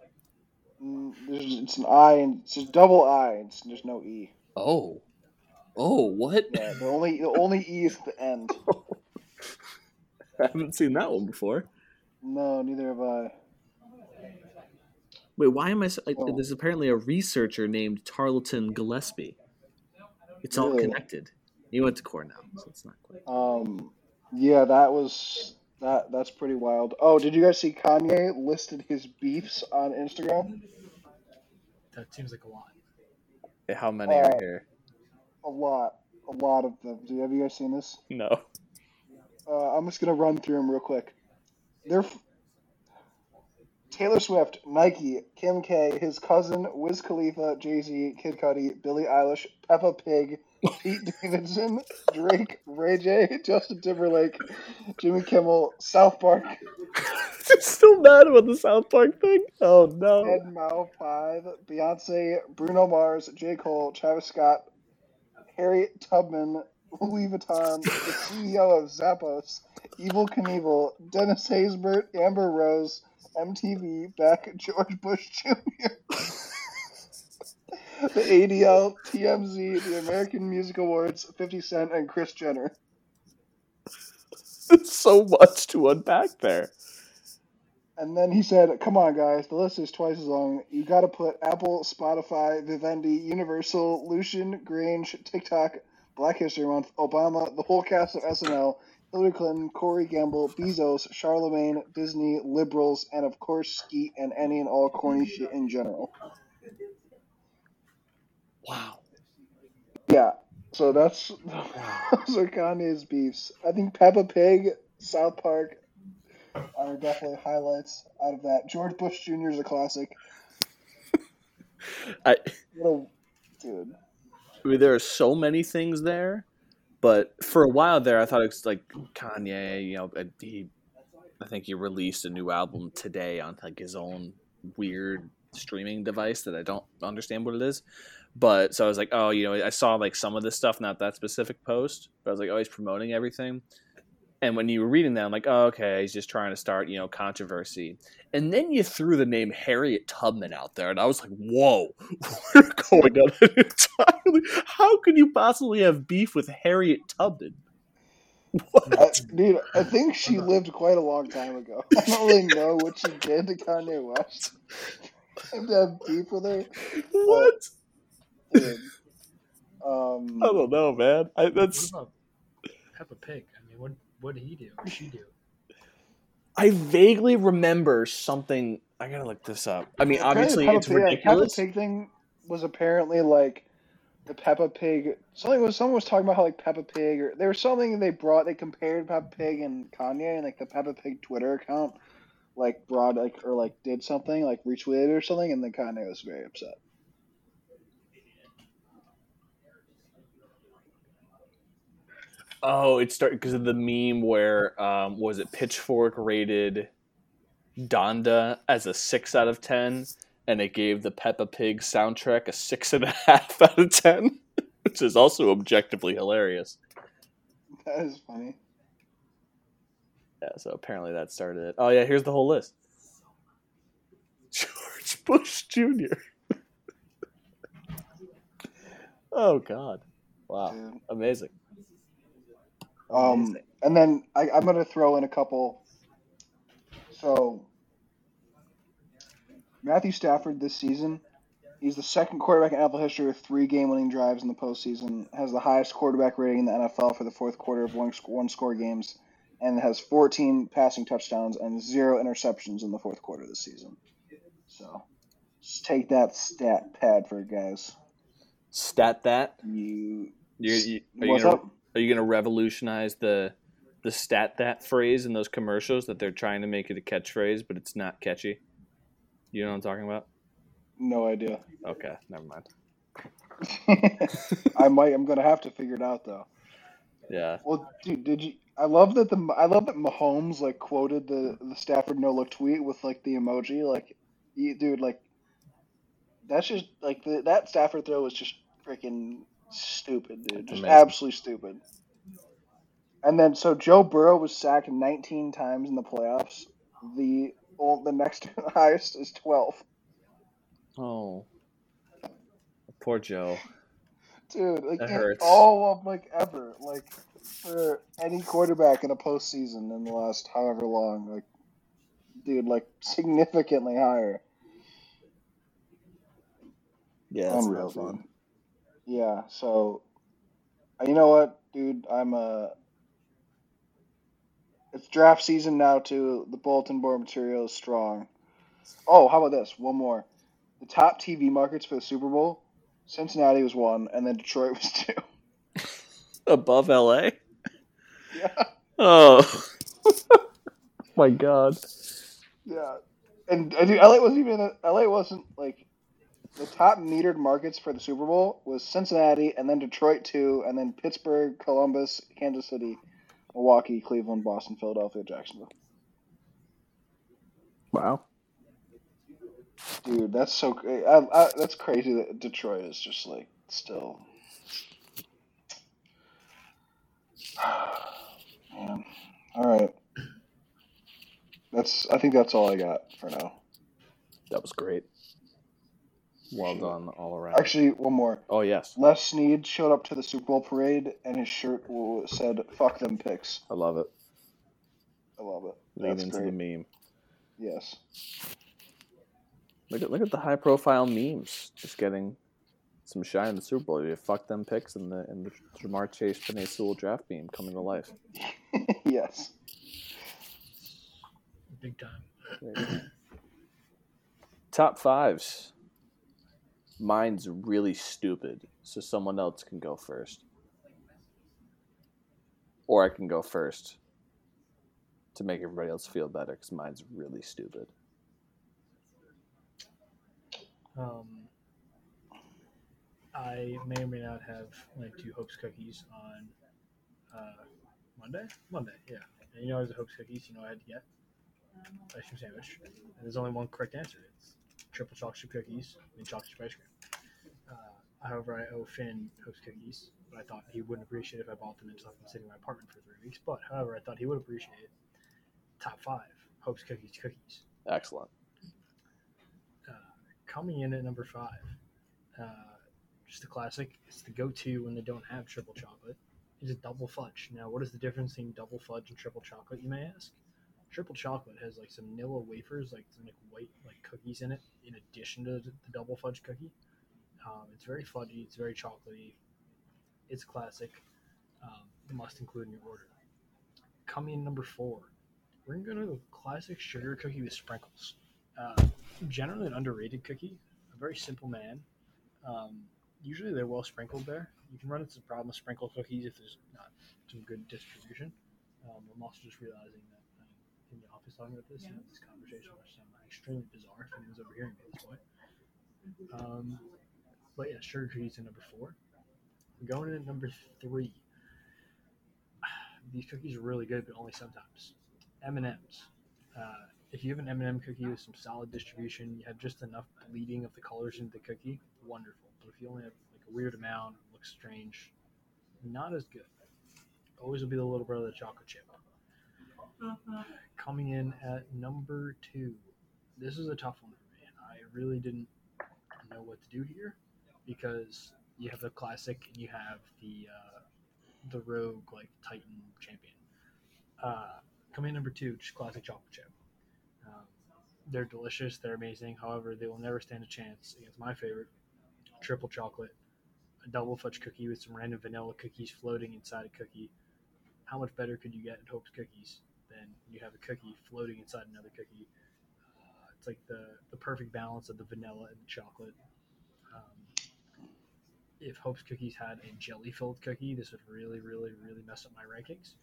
There's, it's an I and it's a double I. And it's, there's no E. Oh. Oh, what? Yeah, the only the only E is the end. I haven't seen that one before. No, neither have I. Wait, why am I? So, Oh. There's apparently a researcher named Tarleton Gillespie. It's all connected. He went to Cornell, so it's not quite. Um, yeah, that was That that's pretty wild. Oh, did you guys see Kanye listed his beefs on Instagram? That seems like a lot. How many Uh, are here? A lot, a lot of them. Do have you guys seen this? No. Uh, I'm just gonna run through them real quick. They're f- Taylor Swift, Nike, Kim K, his cousin Wiz Khalifa, Jay Z, Kid Cudi, Billie Eilish, Peppa Pig, Pete Davidson, Drake, Ray J, Justin Timberlake, Jimmy Kimmel, South Park, Still mad about the South Park thing? Oh no. Ed Mao Five, Beyonce, Bruno Mars, J Cole, Travis Scott, Harriet Tubman, Louis Vuitton, the CEO of Zappos, Evel Knievel, Dennis Haysbert, Amber Rose, MTV, Beck, George Bush Jr., the ADL, TMZ, the American Music Awards, 50 Cent, and Kris Jenner. It's so much to unpack there. And then he said, "Come on, guys, the list is twice as long. You got to put Apple, Spotify, Vivendi, Universal, Lucian, Grainge, TikTok, Black History Month, Obama, the whole cast of SNL, Hillary Clinton, Corey Gamble, Bezos, Charlemagne, Disney, liberals, and of course Skete and any and all corny shit in general." Wow. Yeah. So that's those are Kanye's beefs. I think Peppa Pig, South Park are definitely highlights out of that. George Bush Jr. is a classic. I, What a dude. I mean, there are so many things there, but for a while there, I thought it was like Kanye. You know, he, I think he released a new album today on like his own weird streaming device that I don't understand what it is. But so I was like, oh, you know, I saw like some of this stuff, not that specific post, but I was like, oh, he's promoting everything. And when you were reading that, I'm like, oh, okay, he's just trying to start, you know, controversy. And then you threw the name Harriet Tubman out there, and I was like, whoa, we're going on entirely. How could you possibly have beef with Harriet Tubman? What? I, dude, I think she lived quite a long time ago. I don't really know what she did to Kanye West. And to have beef with her, What? Dude. Um, I don't know, man. I, What that's about Peppa Pig? I mean, what what did he do? What did she do? I vaguely remember something. I gotta look this up. I mean, obviously, Peppa it's Pig, yeah. Peppa Pig thing was apparently like the Peppa Pig. Something was someone was talking about how like Peppa Pig, or there was something they brought. They compared Peppa Pig and Kanye, and like the Peppa Pig Twitter account, like brought like or like did something like retweeted or something, and then Kanye was very upset. Oh, it started because of the meme where um, was it Pitchfork rated Donda as a six out of ten, and it gave the Peppa Pig soundtrack a six and a half out of ten, which is also objectively hilarious. That is funny. Yeah, so apparently that started it. Oh yeah, here's the whole list. George Bush Jr. oh God! Wow, amazing. Um, and then I, I'm gonna throw in a couple. So Matthew Stafford this season, he's the second quarterback in NFL history with three game-winning drives in the postseason. Has the highest quarterback rating in the NFL for the fourth quarter of one one score games, and has 14 passing touchdowns and zero interceptions in the fourth quarter this season. So just take that stat pad for it, guys. Stat that. You, You're, you, are you what's gonna, up? Are you gonna revolutionize the the stat that phrase in those commercials that they're trying to make it a catchphrase, but it's not catchy? You know what I'm talking about? No idea. Okay, never mind. I might. I'm gonna have to figure it out though. Yeah. Well, dude, did you? I love that the I love that Mahomes like quoted the the Stafford no look tweet with like the emoji. Like, dude, like that's just like the, that Stafford throw was just freaking stupid, dude. Just amazing. absolutely stupid. And then so Joe Burrow was sacked 19 times in the playoffs. The well, the next highest is 12. Oh. Poor Joe. Dude, like That hurts. all of like ever, like for any quarterback in a postseason in the last however long, like dude, like significantly higher. Yeah, Unreal, dude. Yeah, so uh, you know what, dude, I'm a. It's draft season now too. The bulletin board material is strong. Oh, how about this? One more. The top TV markets for the Super Bowl: Cincinnati was one, and then Detroit was two. Above LA? Yeah, Oh. My god. yeah. And, and dude, LA wasn't even. LA wasn't like the top metered markets for the Super Bowl was Cincinnati, and then Detroit two, and then Pittsburgh, Columbus, Kansas City, Milwaukee, Cleveland, Boston, Philadelphia, Jacksonville. Wow. Dude, that's so I, I, that's crazy that Detroit is just like still. Man, all right. That's I think that's all I got for now. That was great. Well done all around. Actually, one more. oh yes. Les Snead showed up to the Super Bowl parade, and his shirt said "Fuck them picks." I love it. I love it. Lean That's into great. the meme. Yes. Look at look at the high profile memes just getting some shine in the Super Bowl. You fuck them picks and the and the Ja'Marr Chase Penei Sewell draft meme coming to life. yes. Big time. Top fives. Mine's really stupid, so someone else can go first. Or I can go first to make everybody else feel better because mine's really stupid. Um, I may or may not have went to Hope's Cookies on uh, Monday. Monday, yeah. And you know, as a Hope's Cookies, you know, I had to get ice cream sandwich. And there's only one correct answer. It's triple chocolate chip cookies and chocolate chip ice cream. Uh, however, I owe Finn Hope's Cookies, but I thought he wouldn't appreciate it if I bought them and just left them sitting in my apartment for three weeks. But however, I thought he would appreciate it. Top five Hope's Cookies cookies. Excellent. Uh, coming in at number five, uh, just a classic. It's the go-to when they don't have triple chocolate. It's a double fudge. Now, what is the difference between double fudge and triple chocolate? You may ask. Triple chocolate has like some vanilla wafers, like some like white like cookies in it, in addition to the, double fudge cookie. Um, it's very fudgy. It's very chocolatey. It's classic. Um, must include in your order. Coming in number four, we're gonna go to a classic sugar cookie with sprinkles. Uh, generally an underrated cookie. A very simple man. Um, usually they're well sprinkled there. You can run into the problem with sprinkle cookies if there's not some good distribution. Um, I'm also just realizing that office talking about this, and this conversation which sounds extremely bizarre if anyone's overhearing me at this point. Um, but yeah, sugar cookies are number four. We're going in at number three. These cookies are really good, but only sometimes. M and M's. Uh, if you have an M&M cookie with some solid distribution, you have just enough bleeding of the colors into the cookie, wonderful. But if you only have like a weird amount, looks strange, not as good. Always will be the little brother of the chocolate chip. Coming in at number two, this is a tough one for me. and I really didn't know what to do here because you have the classic and you have the uh, the rogue like Titan champion. Uh, coming in number two, just classic chocolate chip. Um, they're delicious. They're amazing. However, they will never stand a chance against my favorite, triple chocolate, a double fudge cookie with some random vanilla cookies floating inside a cookie. How much better could you get at Hope's Cookies than you have a cookie floating inside another cookie? Uh, it's like the, the perfect balance of the vanilla and the chocolate. Um, if Hope's Cookies had a jelly filled cookie, this would really, really, really mess up my rankings.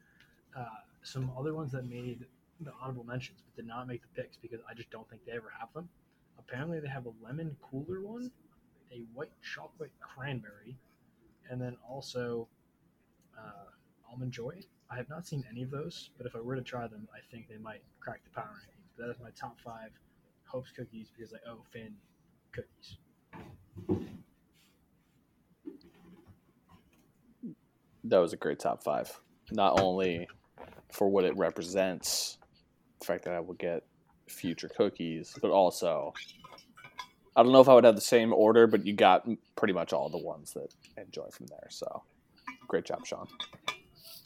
Uh, some other ones that made the honorable mentions, but did not make the picks because I just don't think they ever have them. Apparently, they have a lemon cooler one, a white chocolate cranberry, and then also uh, almond joy. I have not seen any of those, but if I were to try them, I think they might crack the power rankings. But that is my top five Hopes cookies because I owe Finn cookies. That was a great top five. Not only for what it represents, the fact that I will get future cookies, but also I don't know if I would have the same order, but you got pretty much all the ones that I enjoy from there. So great job, Sean.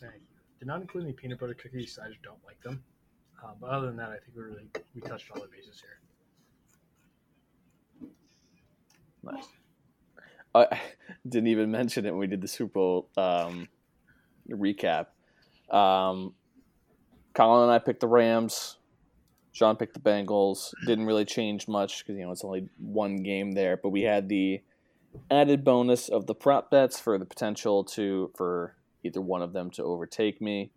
Thank you. Did not include any peanut butter cookies. I just don't like them. Um, but other than that, I think we really we touched all the bases here. Nice. I didn't even mention it when we did the Super Bowl um, recap. Um, Colin and I picked the Rams. Sean picked the Bengals. Didn't really change much because you know it's only one game there, but we had the added bonus of the prop bets for the potential to for either one of them to overtake me.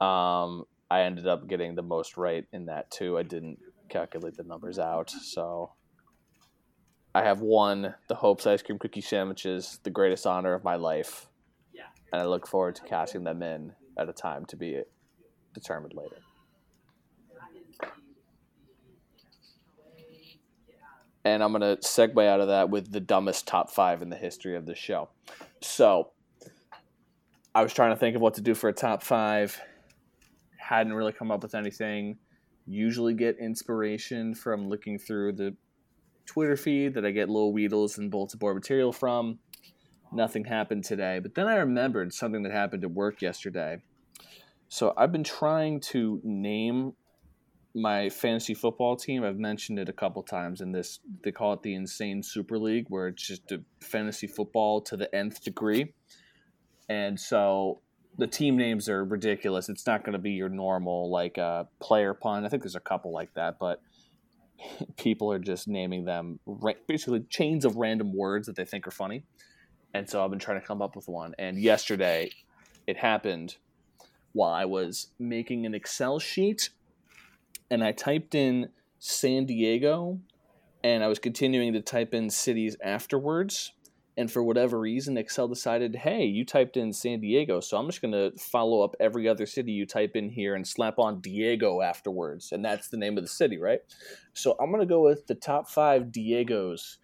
Um, I ended up getting the most right in that too. I didn't calculate the numbers out, so I have won the Hopes ice cream cookie sandwiches, the greatest honor of my life, and I look forward to cashing them in at a time to be determined later. and I'm gonna segue out of that with the dumbest top five in the history of the show. So, I was trying to think of what to do for a top five. Hadn't really come up with anything. Usually get inspiration from looking through the Twitter feed that I get little Weedles and Bolts of board material from. Nothing happened today, but then I remembered something that happened at work yesterday. So I've been trying to name my fantasy football team. I've mentioned it a couple times in this. They call it the Insane Super League, where it's just a fantasy football to the nth degree. And so the team names are ridiculous. It's not going to be your normal like uh, player pun. I think there's a couple like that, but people are just naming them ra- basically chains of random words that they think are funny. And so I've been trying to come up with one. And yesterday, it happened while I was making an Excel sheet and I typed in San Diego and I was continuing to type in cities afterwards. And for whatever reason, Excel decided, hey, you typed in San Diego, so I'm just going to follow up every other city you type in here and slap on Diego afterwards. And that's the name of the city, right? So I'm going to go with the top five Diegos.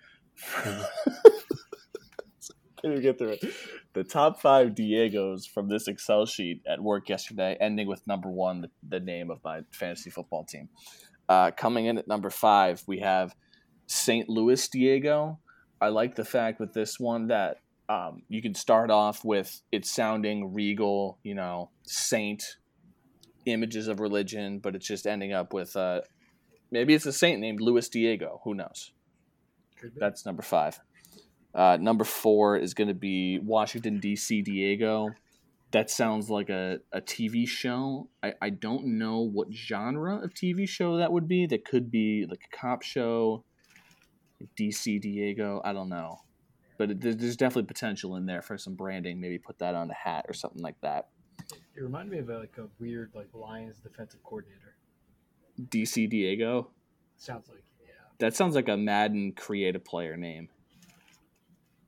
Can we get through it? The top five Diegos from this Excel sheet at work yesterday, ending with number one, the, the name of my fantasy football team. Uh, coming in at number five, we have St. Louis Diego. I like the fact with this one that um, you can start off with it sounding regal, you know, saint images of religion, but it's just ending up with uh, maybe it's a saint named Louis Diego. Who knows? That's number five. Uh, number four is going to be Washington D.C. Diego. That sounds like a, a TV show. I, I don't know what genre of TV show that would be. That could be like a cop show, DC Diego. I don't know, but it, there's definitely potential in there for some branding. Maybe put that on a hat or something like that. It reminded me of a, like a weird like Lions defensive coordinator. DC Diego. Sounds like yeah. That sounds like a Madden create a player name.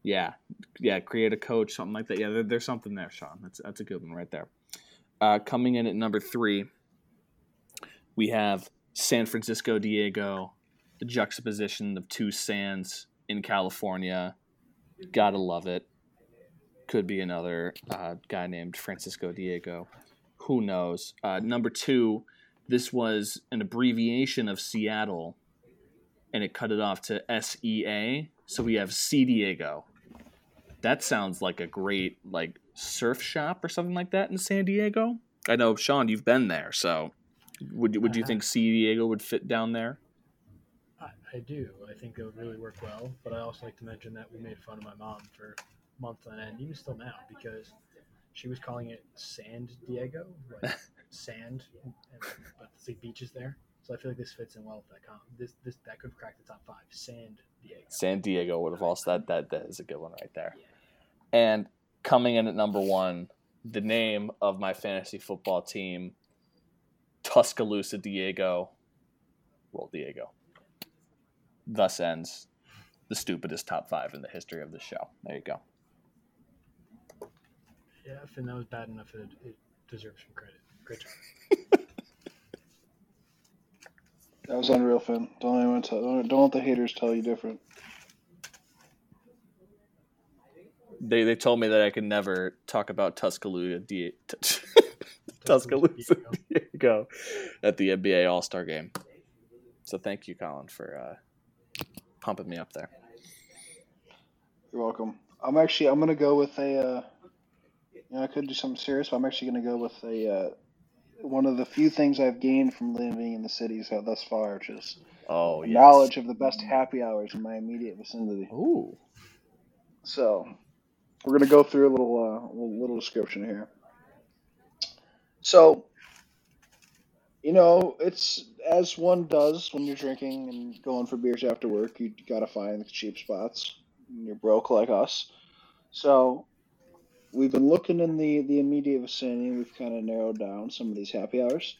Yeah, yeah, create a coach, something like that. Yeah, there, there's something there, Sean. That's that's a good one right there. Uh, coming in at number three, we have San Francisco Diego, the juxtaposition of two sands in California. Gotta love it. Could be another uh, guy named Francisco Diego. Who knows? Uh, number two, this was an abbreviation of Seattle, and it cut it off to SEA. So we have C Diego. That sounds like a great like surf shop or something like that in San Diego. I know, Sean, you've been there, so would would you think C Diego would fit down there? I, do. I think it would really work well. But I also like to mention that we made fun of my mom for months on end, even still now, because she was calling it Sand Diego, like sand, and, but it's like beaches there. So I feel like this fits in well with that comp. This this that could crack the top five. Sand Diego. San Diego would have also that that that is a good one right there. And coming in at number one, the name of my fantasy football team, Tuscaloosa Diego. Roll Diego. Thus ends the stupidest top five in the history of the show. There you go. Yeah, Finn, that was bad enough. It, it deserves some credit. Great job. That was unreal, Finn. Don't anyone tell, don't, don't let the haters tell you different. They they told me that I could never talk about Tuscaloosa Di- Tuscaloosa Diego at the NBA All Star game. So thank you, Colin, for uh, pumping me up there. You're welcome. I'm actually I'm gonna go with a. Uh, you know, I could do something serious, but I'm actually gonna go with a. Uh, one of the few things I've gained from living in the city cities thus far, which is Oh, yes. knowledge of the best happy hours in my immediate vicinity. Ooh. So, we're gonna go through a little uh, little description here. So, You know, it's as one does when you're drinking and going for beers after work. You gotta find the cheap spots. You're broke like us, so we've been looking in the the immediate vicinity. We've kind of narrowed down some of these happy hours.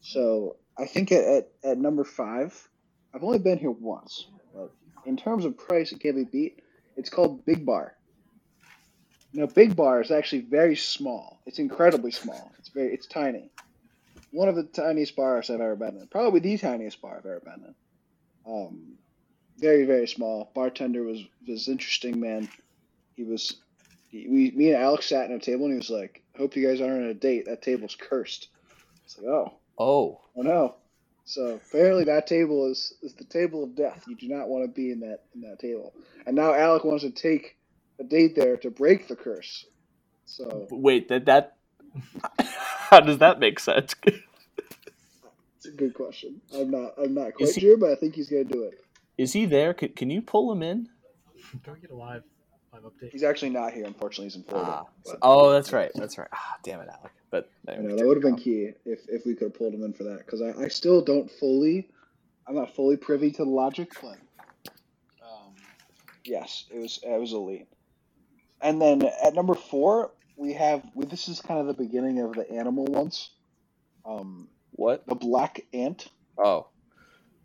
So I think at, at, at number five, I've only been here once, but in terms of price, it can't be beat. It's called Big Bar. Now, Big Bar is actually very small. It's incredibly small. It's very, it's tiny. One of the tiniest bars I've ever been in. Probably the tiniest bar I've ever been in. Um, very, very small. Bartender was was interesting, man. He was, he, we, me and Alex sat at a table, and he was like, "Hope you guys aren't on a date. That table's cursed." It's like, oh, Oh, oh no. So apparently that table is, is the table of death. You do not want to be in that in that table. And now Alec wants to take a date there to break the curse. So wait, that that how does that make sense? it's a good question. I'm not I'm not quite Is he- sure, but I think he's gonna do it. Is he there? Can, can you pull him in? Can we get a live live update? He's actually not here. Unfortunately, he's in Florida. Ah, but- oh, that's right. That's right. Ah, damn it, Alec. But I know that would have been key if, if we could have pulled him in for that because I, I still don't fully I'm not fully privy to the logic, but um, yes, it was it was elite. And then at number four we have well, this is kind of the beginning of the animal ones. Um, What? the black ant. Oh,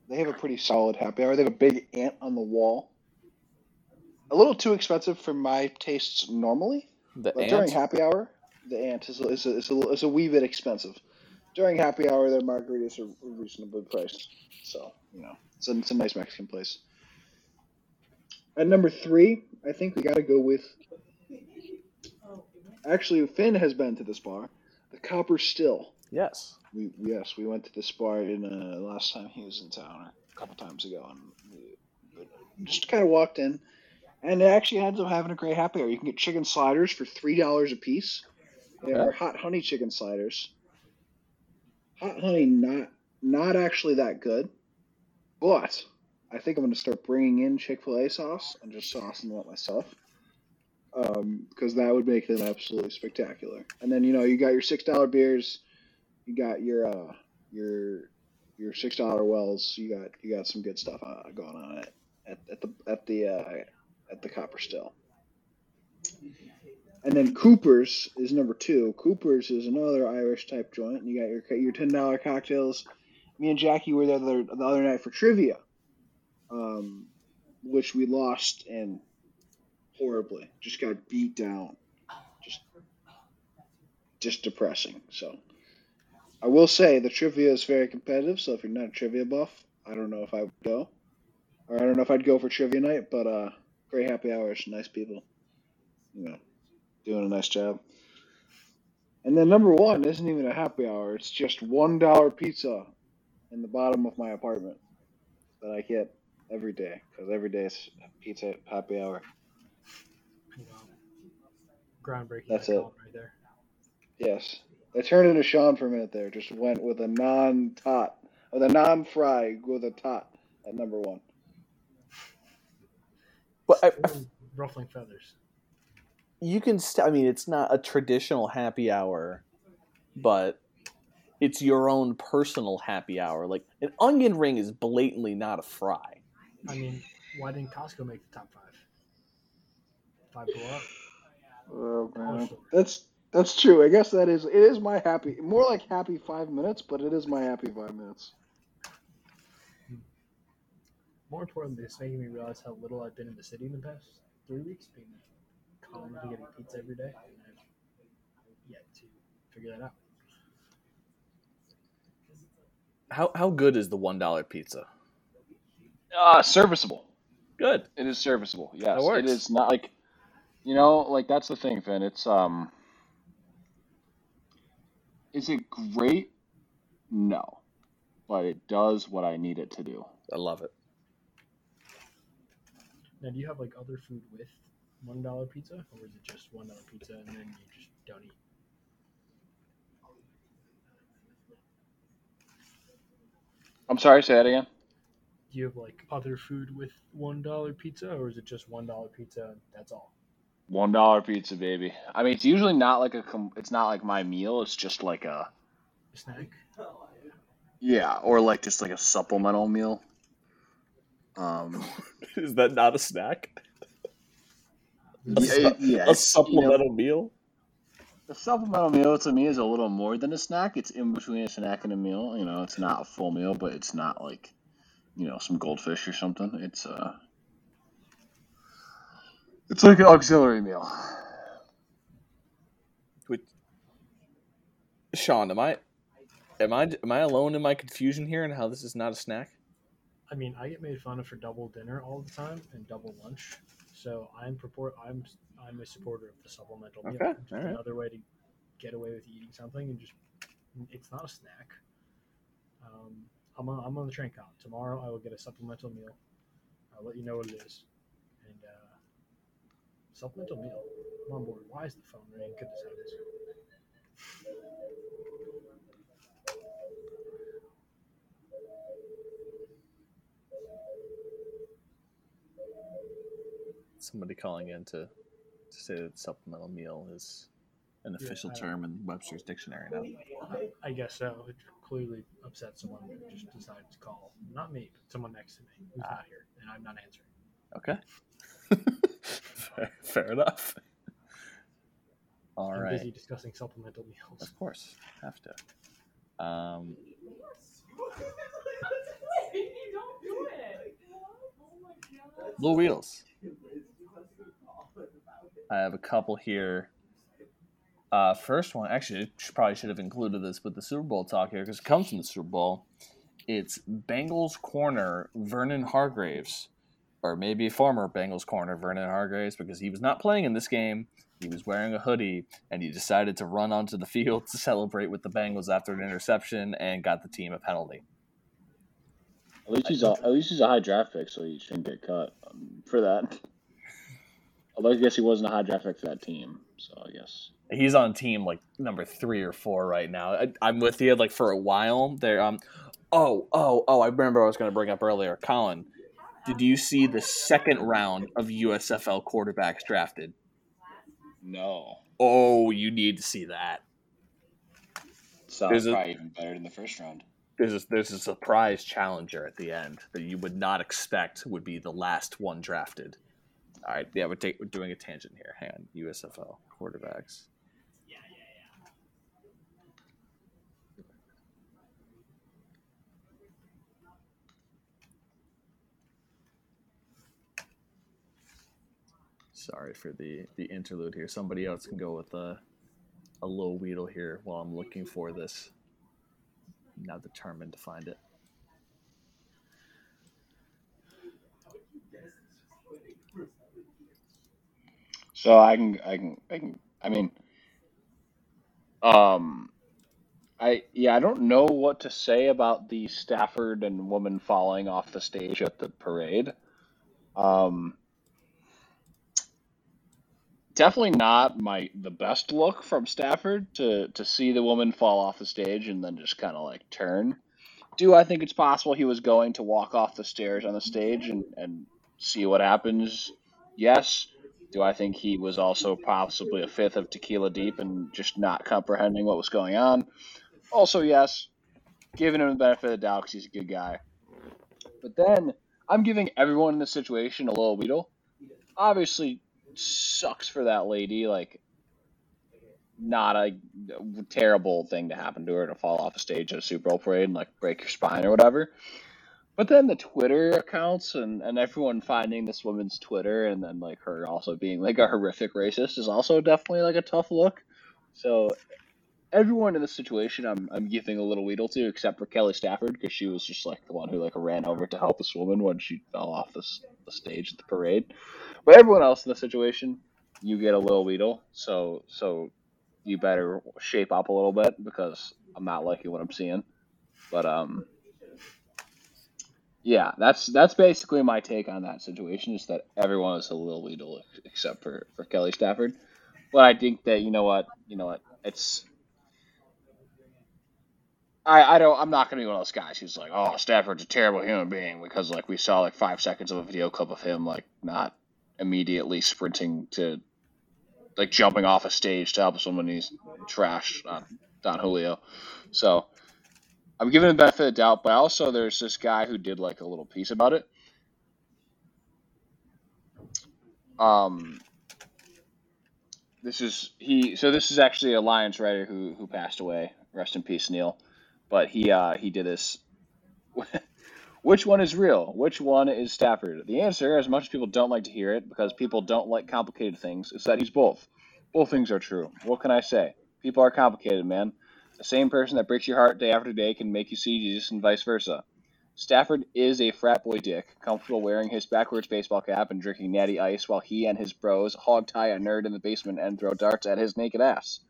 They have a pretty solid happy hour. They have a big ant on the wall. A little too expensive for my tastes normally. the But during happy hour, the ant is a, is a, is a, is a wee bit expensive. During happy hour, their margaritas are reasonably priced. So, you know, it's a, it's a nice Mexican place. At number three, I think we got to go with. Actually, Finn has been to this bar, the Copper Still. Yes. We yes, we went to this bar in uh, last time he was in town, or a couple times ago, and we just kind of walked in, and it actually ends up having a great happy hour. You can get chicken sliders for three dollars a piece. They are hot honey chicken sliders. Hot honey, not not actually that good, but I think I'm going to start bringing in Chick Fil A sauce and just saucing them up myself. Um, because that would make them absolutely spectacular. And then you know you got your six dollar beers, you got your uh your your six dollar wells. You got you got some good stuff uh, going on at, at, the at the uh, at the Copper Still. And then Cooper's is number two. Cooper's is another Irish type joint. You got your your ten dollar cocktails. Me and Jackie were there the other, the other night for trivia, um, which we lost and horribly. Just got beat down. Just just depressing. So I will say the trivia is very competitive. So if you're not a trivia buff, I don't know if I would go, or I don't know if I'd go for trivia night. But uh, great happy hours, nice people. You know, doing a nice job. And then number one isn't even a happy hour. It's just one dollar pizza in the bottom of my apartment that I get every day because every day is pizza happy hour. Wow. Groundbreaking. That's it. right there. Yes, I turned into Sean for a minute there. Just went with a non-tot, with a non-fry with a tot at number one. But I, I- ruffling feathers. you can. St- I mean, it's not a traditional happy hour, but it's your own personal happy hour. Like an onion ring is blatantly not a fry. I mean, why didn't Costco make the top five? Five below. Oh man, that's that's true. I guess that is it is my happy, more like happy five minutes, but it is my happy five minutes. More importantly, it's making me realize how little I've been in the city in the past three weeks, being constantly getting pizza every day, and I've yet to figure that out. How how good is the one dollar pizza? Uh, serviceable. Good. It is serviceable. Yes, That works. it is not like, you know, like that's the thing, Finn. It's um, is it great? No, but it does what I need it to do. I love it. Now, do you have like other food with one dollar pizza, or is it just one dollar pizza and then you just don't eat? I'm sorry. Say that again. Do you have like other food with one dollar pizza, or is it just one dollar pizza? That's all. One dollar pizza, baby. I mean, it's usually not like a. Com- it's not like my meal. It's just like a. Snack. Yeah, or like just like a supplemental meal. Um, Is that not a snack? A, su- yeah, a it's, you know, supplemental meal? a supplemental meal to me is a little more than a snack. It's in between a snack and a meal. You know, it's not a full meal, but it's not like you know some goldfish or something. It's uh, it's like an auxiliary meal. Which, Sean, am I, am I, am I alone in my confusion here and how this is not a snack? I mean, I get made fun of for double dinner all the time and double lunch. So I'm purport I'm I'm a supporter of the supplemental meal. Okay, Just all right. another way to get away with eating something and just it's not a snack. Um, I'm on, I'm on the train count. Tomorrow I will get a supplemental meal. I'll let you know what it is. Supplemental meal. I'm on board. Why is the phone ringing? Goodness heavens. Somebody calling in to, to say that supplemental meal is an Yeah, official I- term in Webster's dictionary now. I guess so. It clearly upset someone who just decided to call. Not me, but someone next to me who's Ah. not here, and I'm not answering. Okay. fair, fair enough. All I'm right. busy discussing supplemental meals. Of course, have to. Um, Blue Wheels. I have a couple here. Uh, first one, actually, I probably should have included this, but the Super Bowl talk here because it comes from the Super Bowl. It's Bengals corner Vernon Hargreaves, or maybe former Bengals corner Vernon Hargreaves, because he was not playing in this game. He was wearing a hoodie, and he decided to run onto the field to celebrate with the Bengals after an interception and got the team a penalty. At least he's a, at least he's a high draft pick, so he shouldn't get cut um, for that. Although I guess he wasn't a high draft pick for that team, so I guess. He's on team like number three or four right now. I, I'm with you like for a while. There, um, oh, oh, oh! I remember I was going to bring up earlier. Colin, did you see the second round of USFL quarterbacks drafted? No. Oh, you need to see that. Sounds There's a- probably even better than the first round. There's a, there's a surprise challenger at the end that you would not expect would be the last one drafted. All right, yeah, we're, take, we're doing a tangent here. Hang on, USFL quarterbacks. Sorry for the the interlude here. Somebody else can go with a a low wheedle here while I'm looking for this. I'm now determined to find it. So I can, I can, I can. I mean, um, I yeah, I don't know what to say about the Stafford and woman falling off the stage at the parade. Um, definitely not my the best look from Stafford to to see the woman fall off the stage and then just kind of like turn. Do I think it's possible he was going to walk off the stairs on the stage and and see what happens? Yes. Do I think he was also possibly a fifth of tequila deep and just not comprehending what was going on? Also, yes. Giving him the benefit of the doubt because he's a good guy. But then I'm giving everyone in this situation a little wheedle. Obviously, sucks for that lady. Like, not a terrible thing to happen to her to fall off a stage at a Super Bowl parade and like break your spine or whatever. But then the Twitter accounts and, and everyone finding this woman's Twitter and then like her also being like a horrific racist is also definitely like a tough look. So everyone in this situation I'm I'm giving a little wheedle to except for Kelly Stafford because she was just like the one who like ran over to help this woman when she fell off the stage at the parade. But everyone else in the situation, you get a little wheedle. So so you better shape up a little bit because I'm not liking what I'm seeing. But um yeah, that's that's basically my take on that situation. Is that everyone is a little wheedle except for for Kelly Stafford. But I think that you know what, you know what, it's. I, I don't I'm not gonna be one of those guys who's like, oh Stafford's a terrible human being because like we saw like five seconds of a video clip of him like not immediately sprinting to like jumping off a stage to help someone he's trash on Don Julio. So I'm giving him the benefit of the doubt, but also there's this guy who did like a little piece about it. Um, this is he. So this is actually a Lions writer who who passed away. Rest in peace, Neil. But he uh he did this. Which one is real? Which one is Stafford? The answer, as much as people don't like to hear it, because people don't like complicated things, is that he's both. Both things are true. What can I say? People are complicated, man. The same person that breaks your heart day after day can make you see Jesus and vice versa. Stafford is a frat boy dick, comfortable wearing his backwards baseball cap and drinking natty ice while he and his bros hog tie a nerd in the basement and throw darts at his naked ass.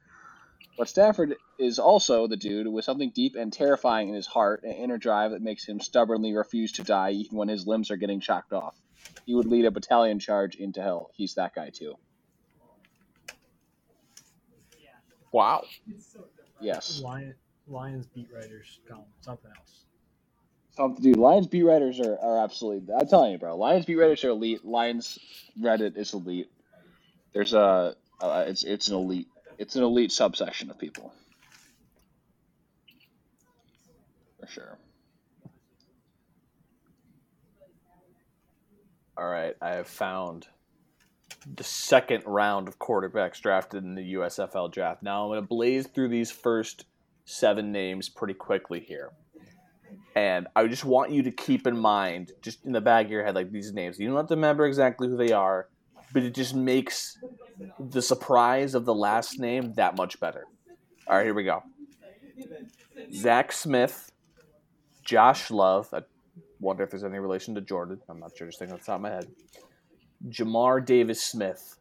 But Stafford is also the dude with something deep and terrifying in his heart, an inner drive that makes him stubbornly refuse to die even when his limbs are getting chopped off. He would lead a battalion charge into hell. He's that guy too. Wow. Yes. Lion, Lions beat writers gone something else. Something, dude. Lions beat writers are, are absolutely. I'm telling you, bro. Lions beat writers are elite. Lions Reddit is elite. There's a. Uh, it's it's an elite. It's an elite subsection of people. For sure. All right, I have found the second round of quarterbacks drafted in the USFL draft. Now I'm going to blaze through these first seven names pretty quickly here. And I just want you to keep in mind, just in the back of your head, like these names. You don't have to remember exactly who they are, but it just makes the surprise of the last name that much better. All right, here we go. Zach Smith, Josh Love. I wonder if there's any relation to Jordan. I'm not sure, just thinking off the top of my head. Jamar Davis Smith,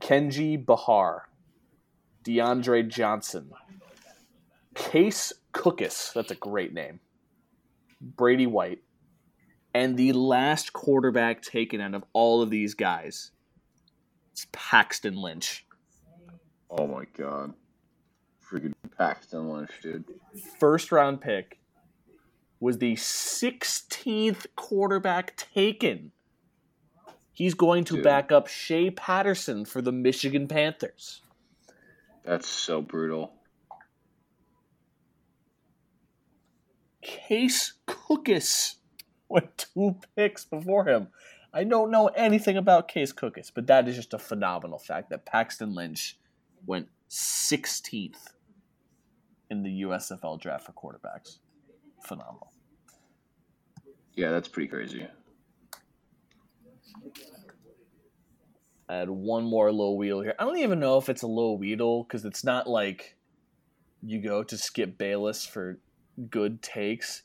Kenji Bahar, DeAndre Johnson, Case Cookus. That's a great name. Brady White. And the last quarterback taken out of all of these guys is Paxton Lynch. Oh my god. Freaking Paxton Lynch, dude. First round pick was the 16th quarterback taken. He's going to Dude. back up Shea Patterson for the Michigan Panthers. That's so brutal. Case Cookus went two picks before him. I don't know anything about Case Cookus, but that is just a phenomenal fact that Paxton Lynch went 16th in the USFL draft for quarterbacks. Phenomenal. Yeah, that's pretty crazy. I had one more low wheel here. I don't even know if it's a low Weedle because it's not like you go to Skip Bayless for good takes.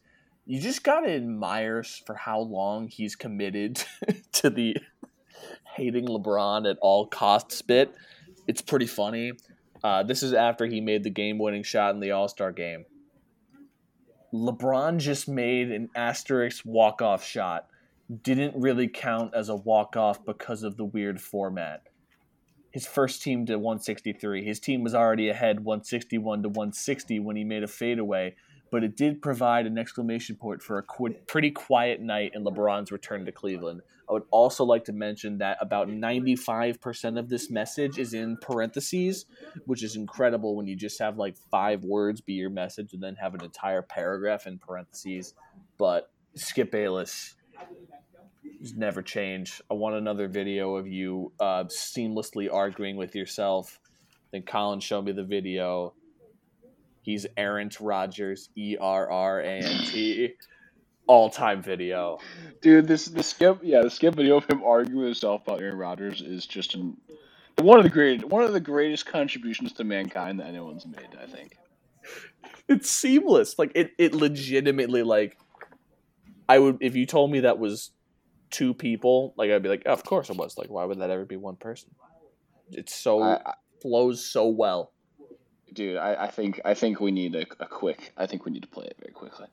You just gotta admire for how long he's committed to the hating LeBron at all costs bit. It's pretty funny. Uh, this is after he made the game-winning shot in the All Star game. LeBron just made an asterisk walk-off shot didn't really count as a walk-off because of the weird format. His first team to 163. His team was already ahead 161 to 160 when he made a fadeaway, but it did provide an exclamation point for a qu- pretty quiet night in LeBron's return to Cleveland. I would also like to mention that about 95% of this message is in parentheses, which is incredible when you just have like five words be your message and then have an entire paragraph in parentheses. But Skip Bayless, never change. I want another video of you uh, seamlessly arguing with yourself. Then Colin showed me the video. He's Errant Rodgers, E R R A N T. All time video. Dude, this the skip yeah, the skip video of him arguing with himself about Aaron Rodgers is just an, one of the great one of the greatest contributions to mankind that anyone's made, I think. It's seamless. Like it, it legitimately like I would if you told me that was two people, like I'd be like, oh, of course it was. Like, why would that ever be one person? It's so I, I, flows so well. Dude, I, I think I think we need a, a quick I think we need to play it very quickly.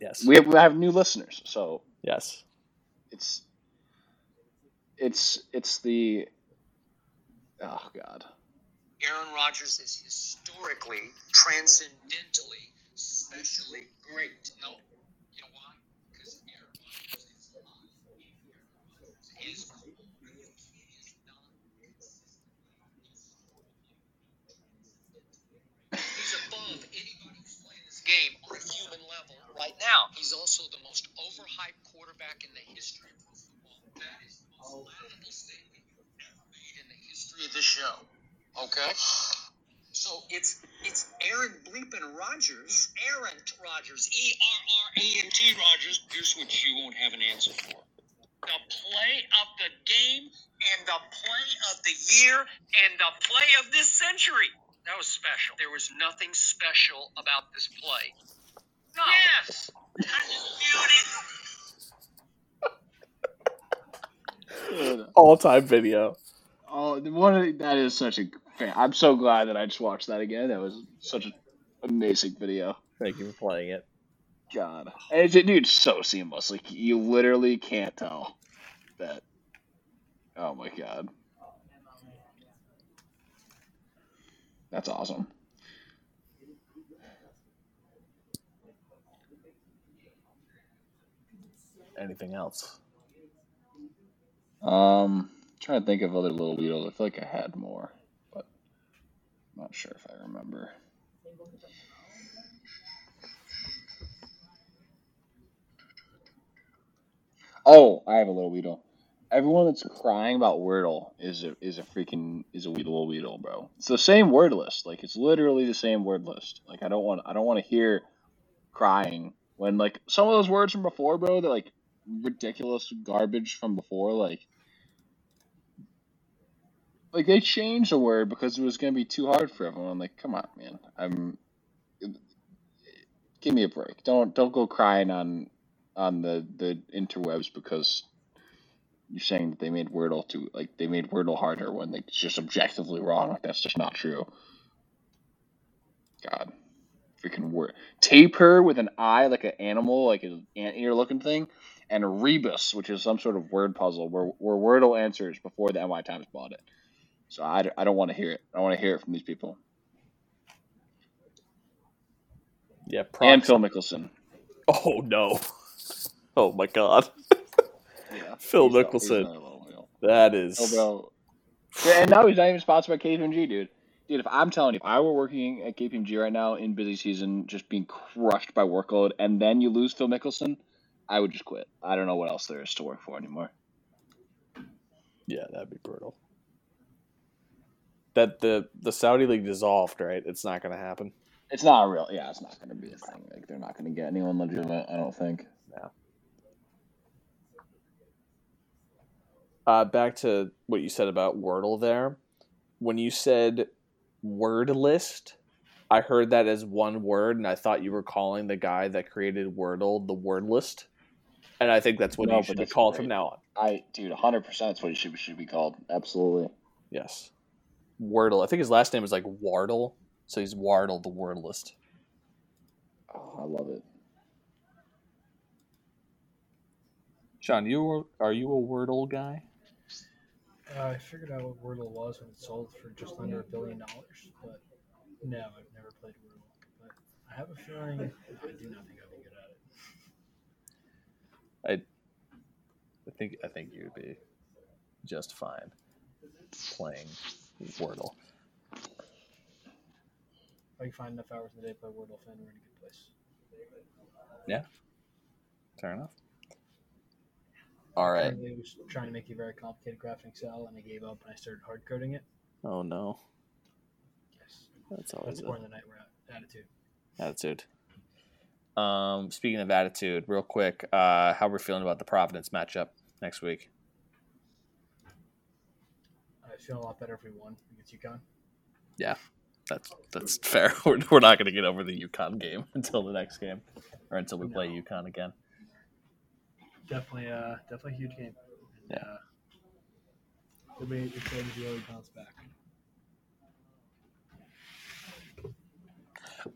Yes. We have, we have new listeners, so yes. it's it's it's the oh god. Aaron Rodgers is historically, transcendentally, specially great. No, you know why? Because Aaron Rodgers is alive. Aaron Rodgers is cool. The kid is not consistently He's above anybody who's playing this game on a human level. Right now. He's also the most overhyped quarterback in the history of pro football. That is the most laughable statement you've ever made in the history of the show. Okay? So it's it's Aaron Bleepin Rodgers. Aaron Rodgers. E R R A N T Rodgers. Here's what you won't have an answer for. The play of the game and the play of the year and the play of this century. That was special. There was nothing special about this play. No. Yes. All time video. Oh, the one of- that is such a. fan- I'm so glad that I just watched that again. That was such an amazing video. Thank you for playing it. God, and it's, dude, so seamless. Like you literally can't tell that. Oh my god, that's awesome. Anything else? Um, trying to think of other little Weedles. I feel like I had more, but I'm not sure if I remember. Oh, I have a little Weedle. Everyone that's crying about Wordle is a is a freaking is a Weedle Weedle, bro. It's the same word list. Like it's literally the same word list. Like I don't want I don't want to hear crying when like some of those words from before, bro. They're like ridiculous garbage from before. Like like they changed a word because it was gonna be too hard for everyone. Like come on, man. I'm give me a break. Don't don't go crying on on the the interwebs because you're saying that they made Wordle too like they made Wordle harder when it's just objectively wrong. Like that's just not true. God, freaking word. Tapir with an eye like an animal, like an anteater looking thing, and Rebus, which is some sort of word puzzle where where Wordle answers before the NY Times bought it. So I, I don't want to hear it. I want to hear it from these people. Yeah, And props. Phil Mickelson. Oh no. Oh my god. Yeah. Phil He's not- he's Mickelson. not little. That is. Oh, bro. Yeah, and now he's not even sponsored by KPMG, dude. Dude, if I'm telling you, if I were working at KPMG right now in busy season, just being crushed by workload, and then you lose Phil Mickelson, I would just quit. I don't know what else there is to work for anymore. Yeah, that'd be brutal. That the the Saudi league dissolved, right? It's not going to happen. It's not real. Yeah, it's not going to be a thing. Like they're not going to get anyone legitimate. I don't think. Uh, back to what you said about Wordle there. When you said word list, I heard that as one word, and I thought you were calling the guy that created Wordle the word list. And I think that's what No, you should be called great. from now on. I, dude, 100. percent That's what he should should be called. Absolutely. Yes. Wordle. I think his last name is like Wardle, so he's Wardle the word list. Oh, I love it. Sean, you are you a Wordle guy? Uh, I figured out what Wordle was when it sold for just under a billion dollars, but no, I've never played Wordle. But I have a feeling I do not think I'd be good at it. I think I think you'd be just fine playing Wordle. If I can find enough hours in the day to play Wordle, then we're in a good place. Yeah, fair enough. All right. I was trying to make a very complicated graph in Excel, and I gave up and I started hard coding it. Oh no, Yes, that's always that's a point the night we're at. Attitude. attitude. Um, speaking of attitude, real quick, uh, how we're feeling about the Providence matchup next week? I feel a lot better if we won against UConn. Yeah, that's that's fair. We're, we're not going to get over the UConn game until the next game, or until we play No. UConn again. Definitely, uh, definitely a huge game. Yeah. Uh, it'll be exciting to really bounce back.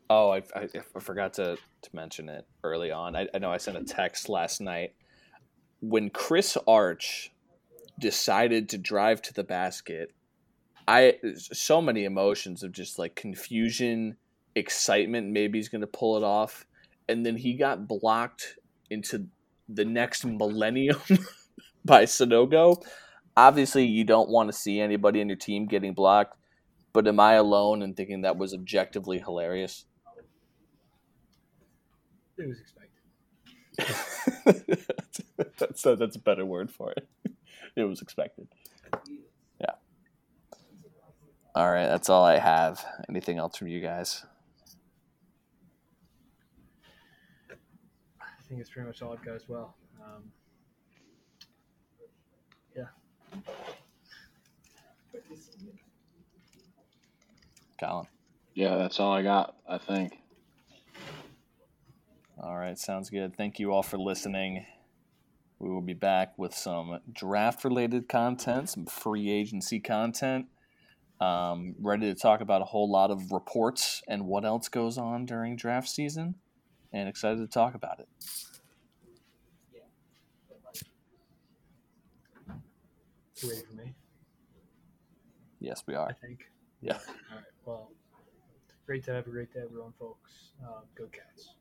Oh, I, I, I forgot to, to mention it early on. I, I know I sent a text last night. When Chris Arch decided to drive to the basket, I so many emotions of just like confusion, excitement. Maybe he's going to pull it off, and then he got blocked into the next millennium by Sanogo. Obviously, you don't want to see anybody on your team getting blocked, but am I alone in thinking that was objectively hilarious? It was expected. that's a, that's a better word for it. It was expected. Yeah. All right, that's all I have. Anything else from you guys? I think it's pretty much all I've got as well. Um, Colin. Yeah, that's all I got. I think. All right, sounds good. Thank you all for listening. We will be back with some draft related content, some free agency content. Um, ready to talk about a whole lot of reports and what else goes on during draft season, and excited to talk about it. you ready for me? Yes, we are. I think. Yeah. All right. Well, great to have a great day, everyone, folks. Uh, go Cats.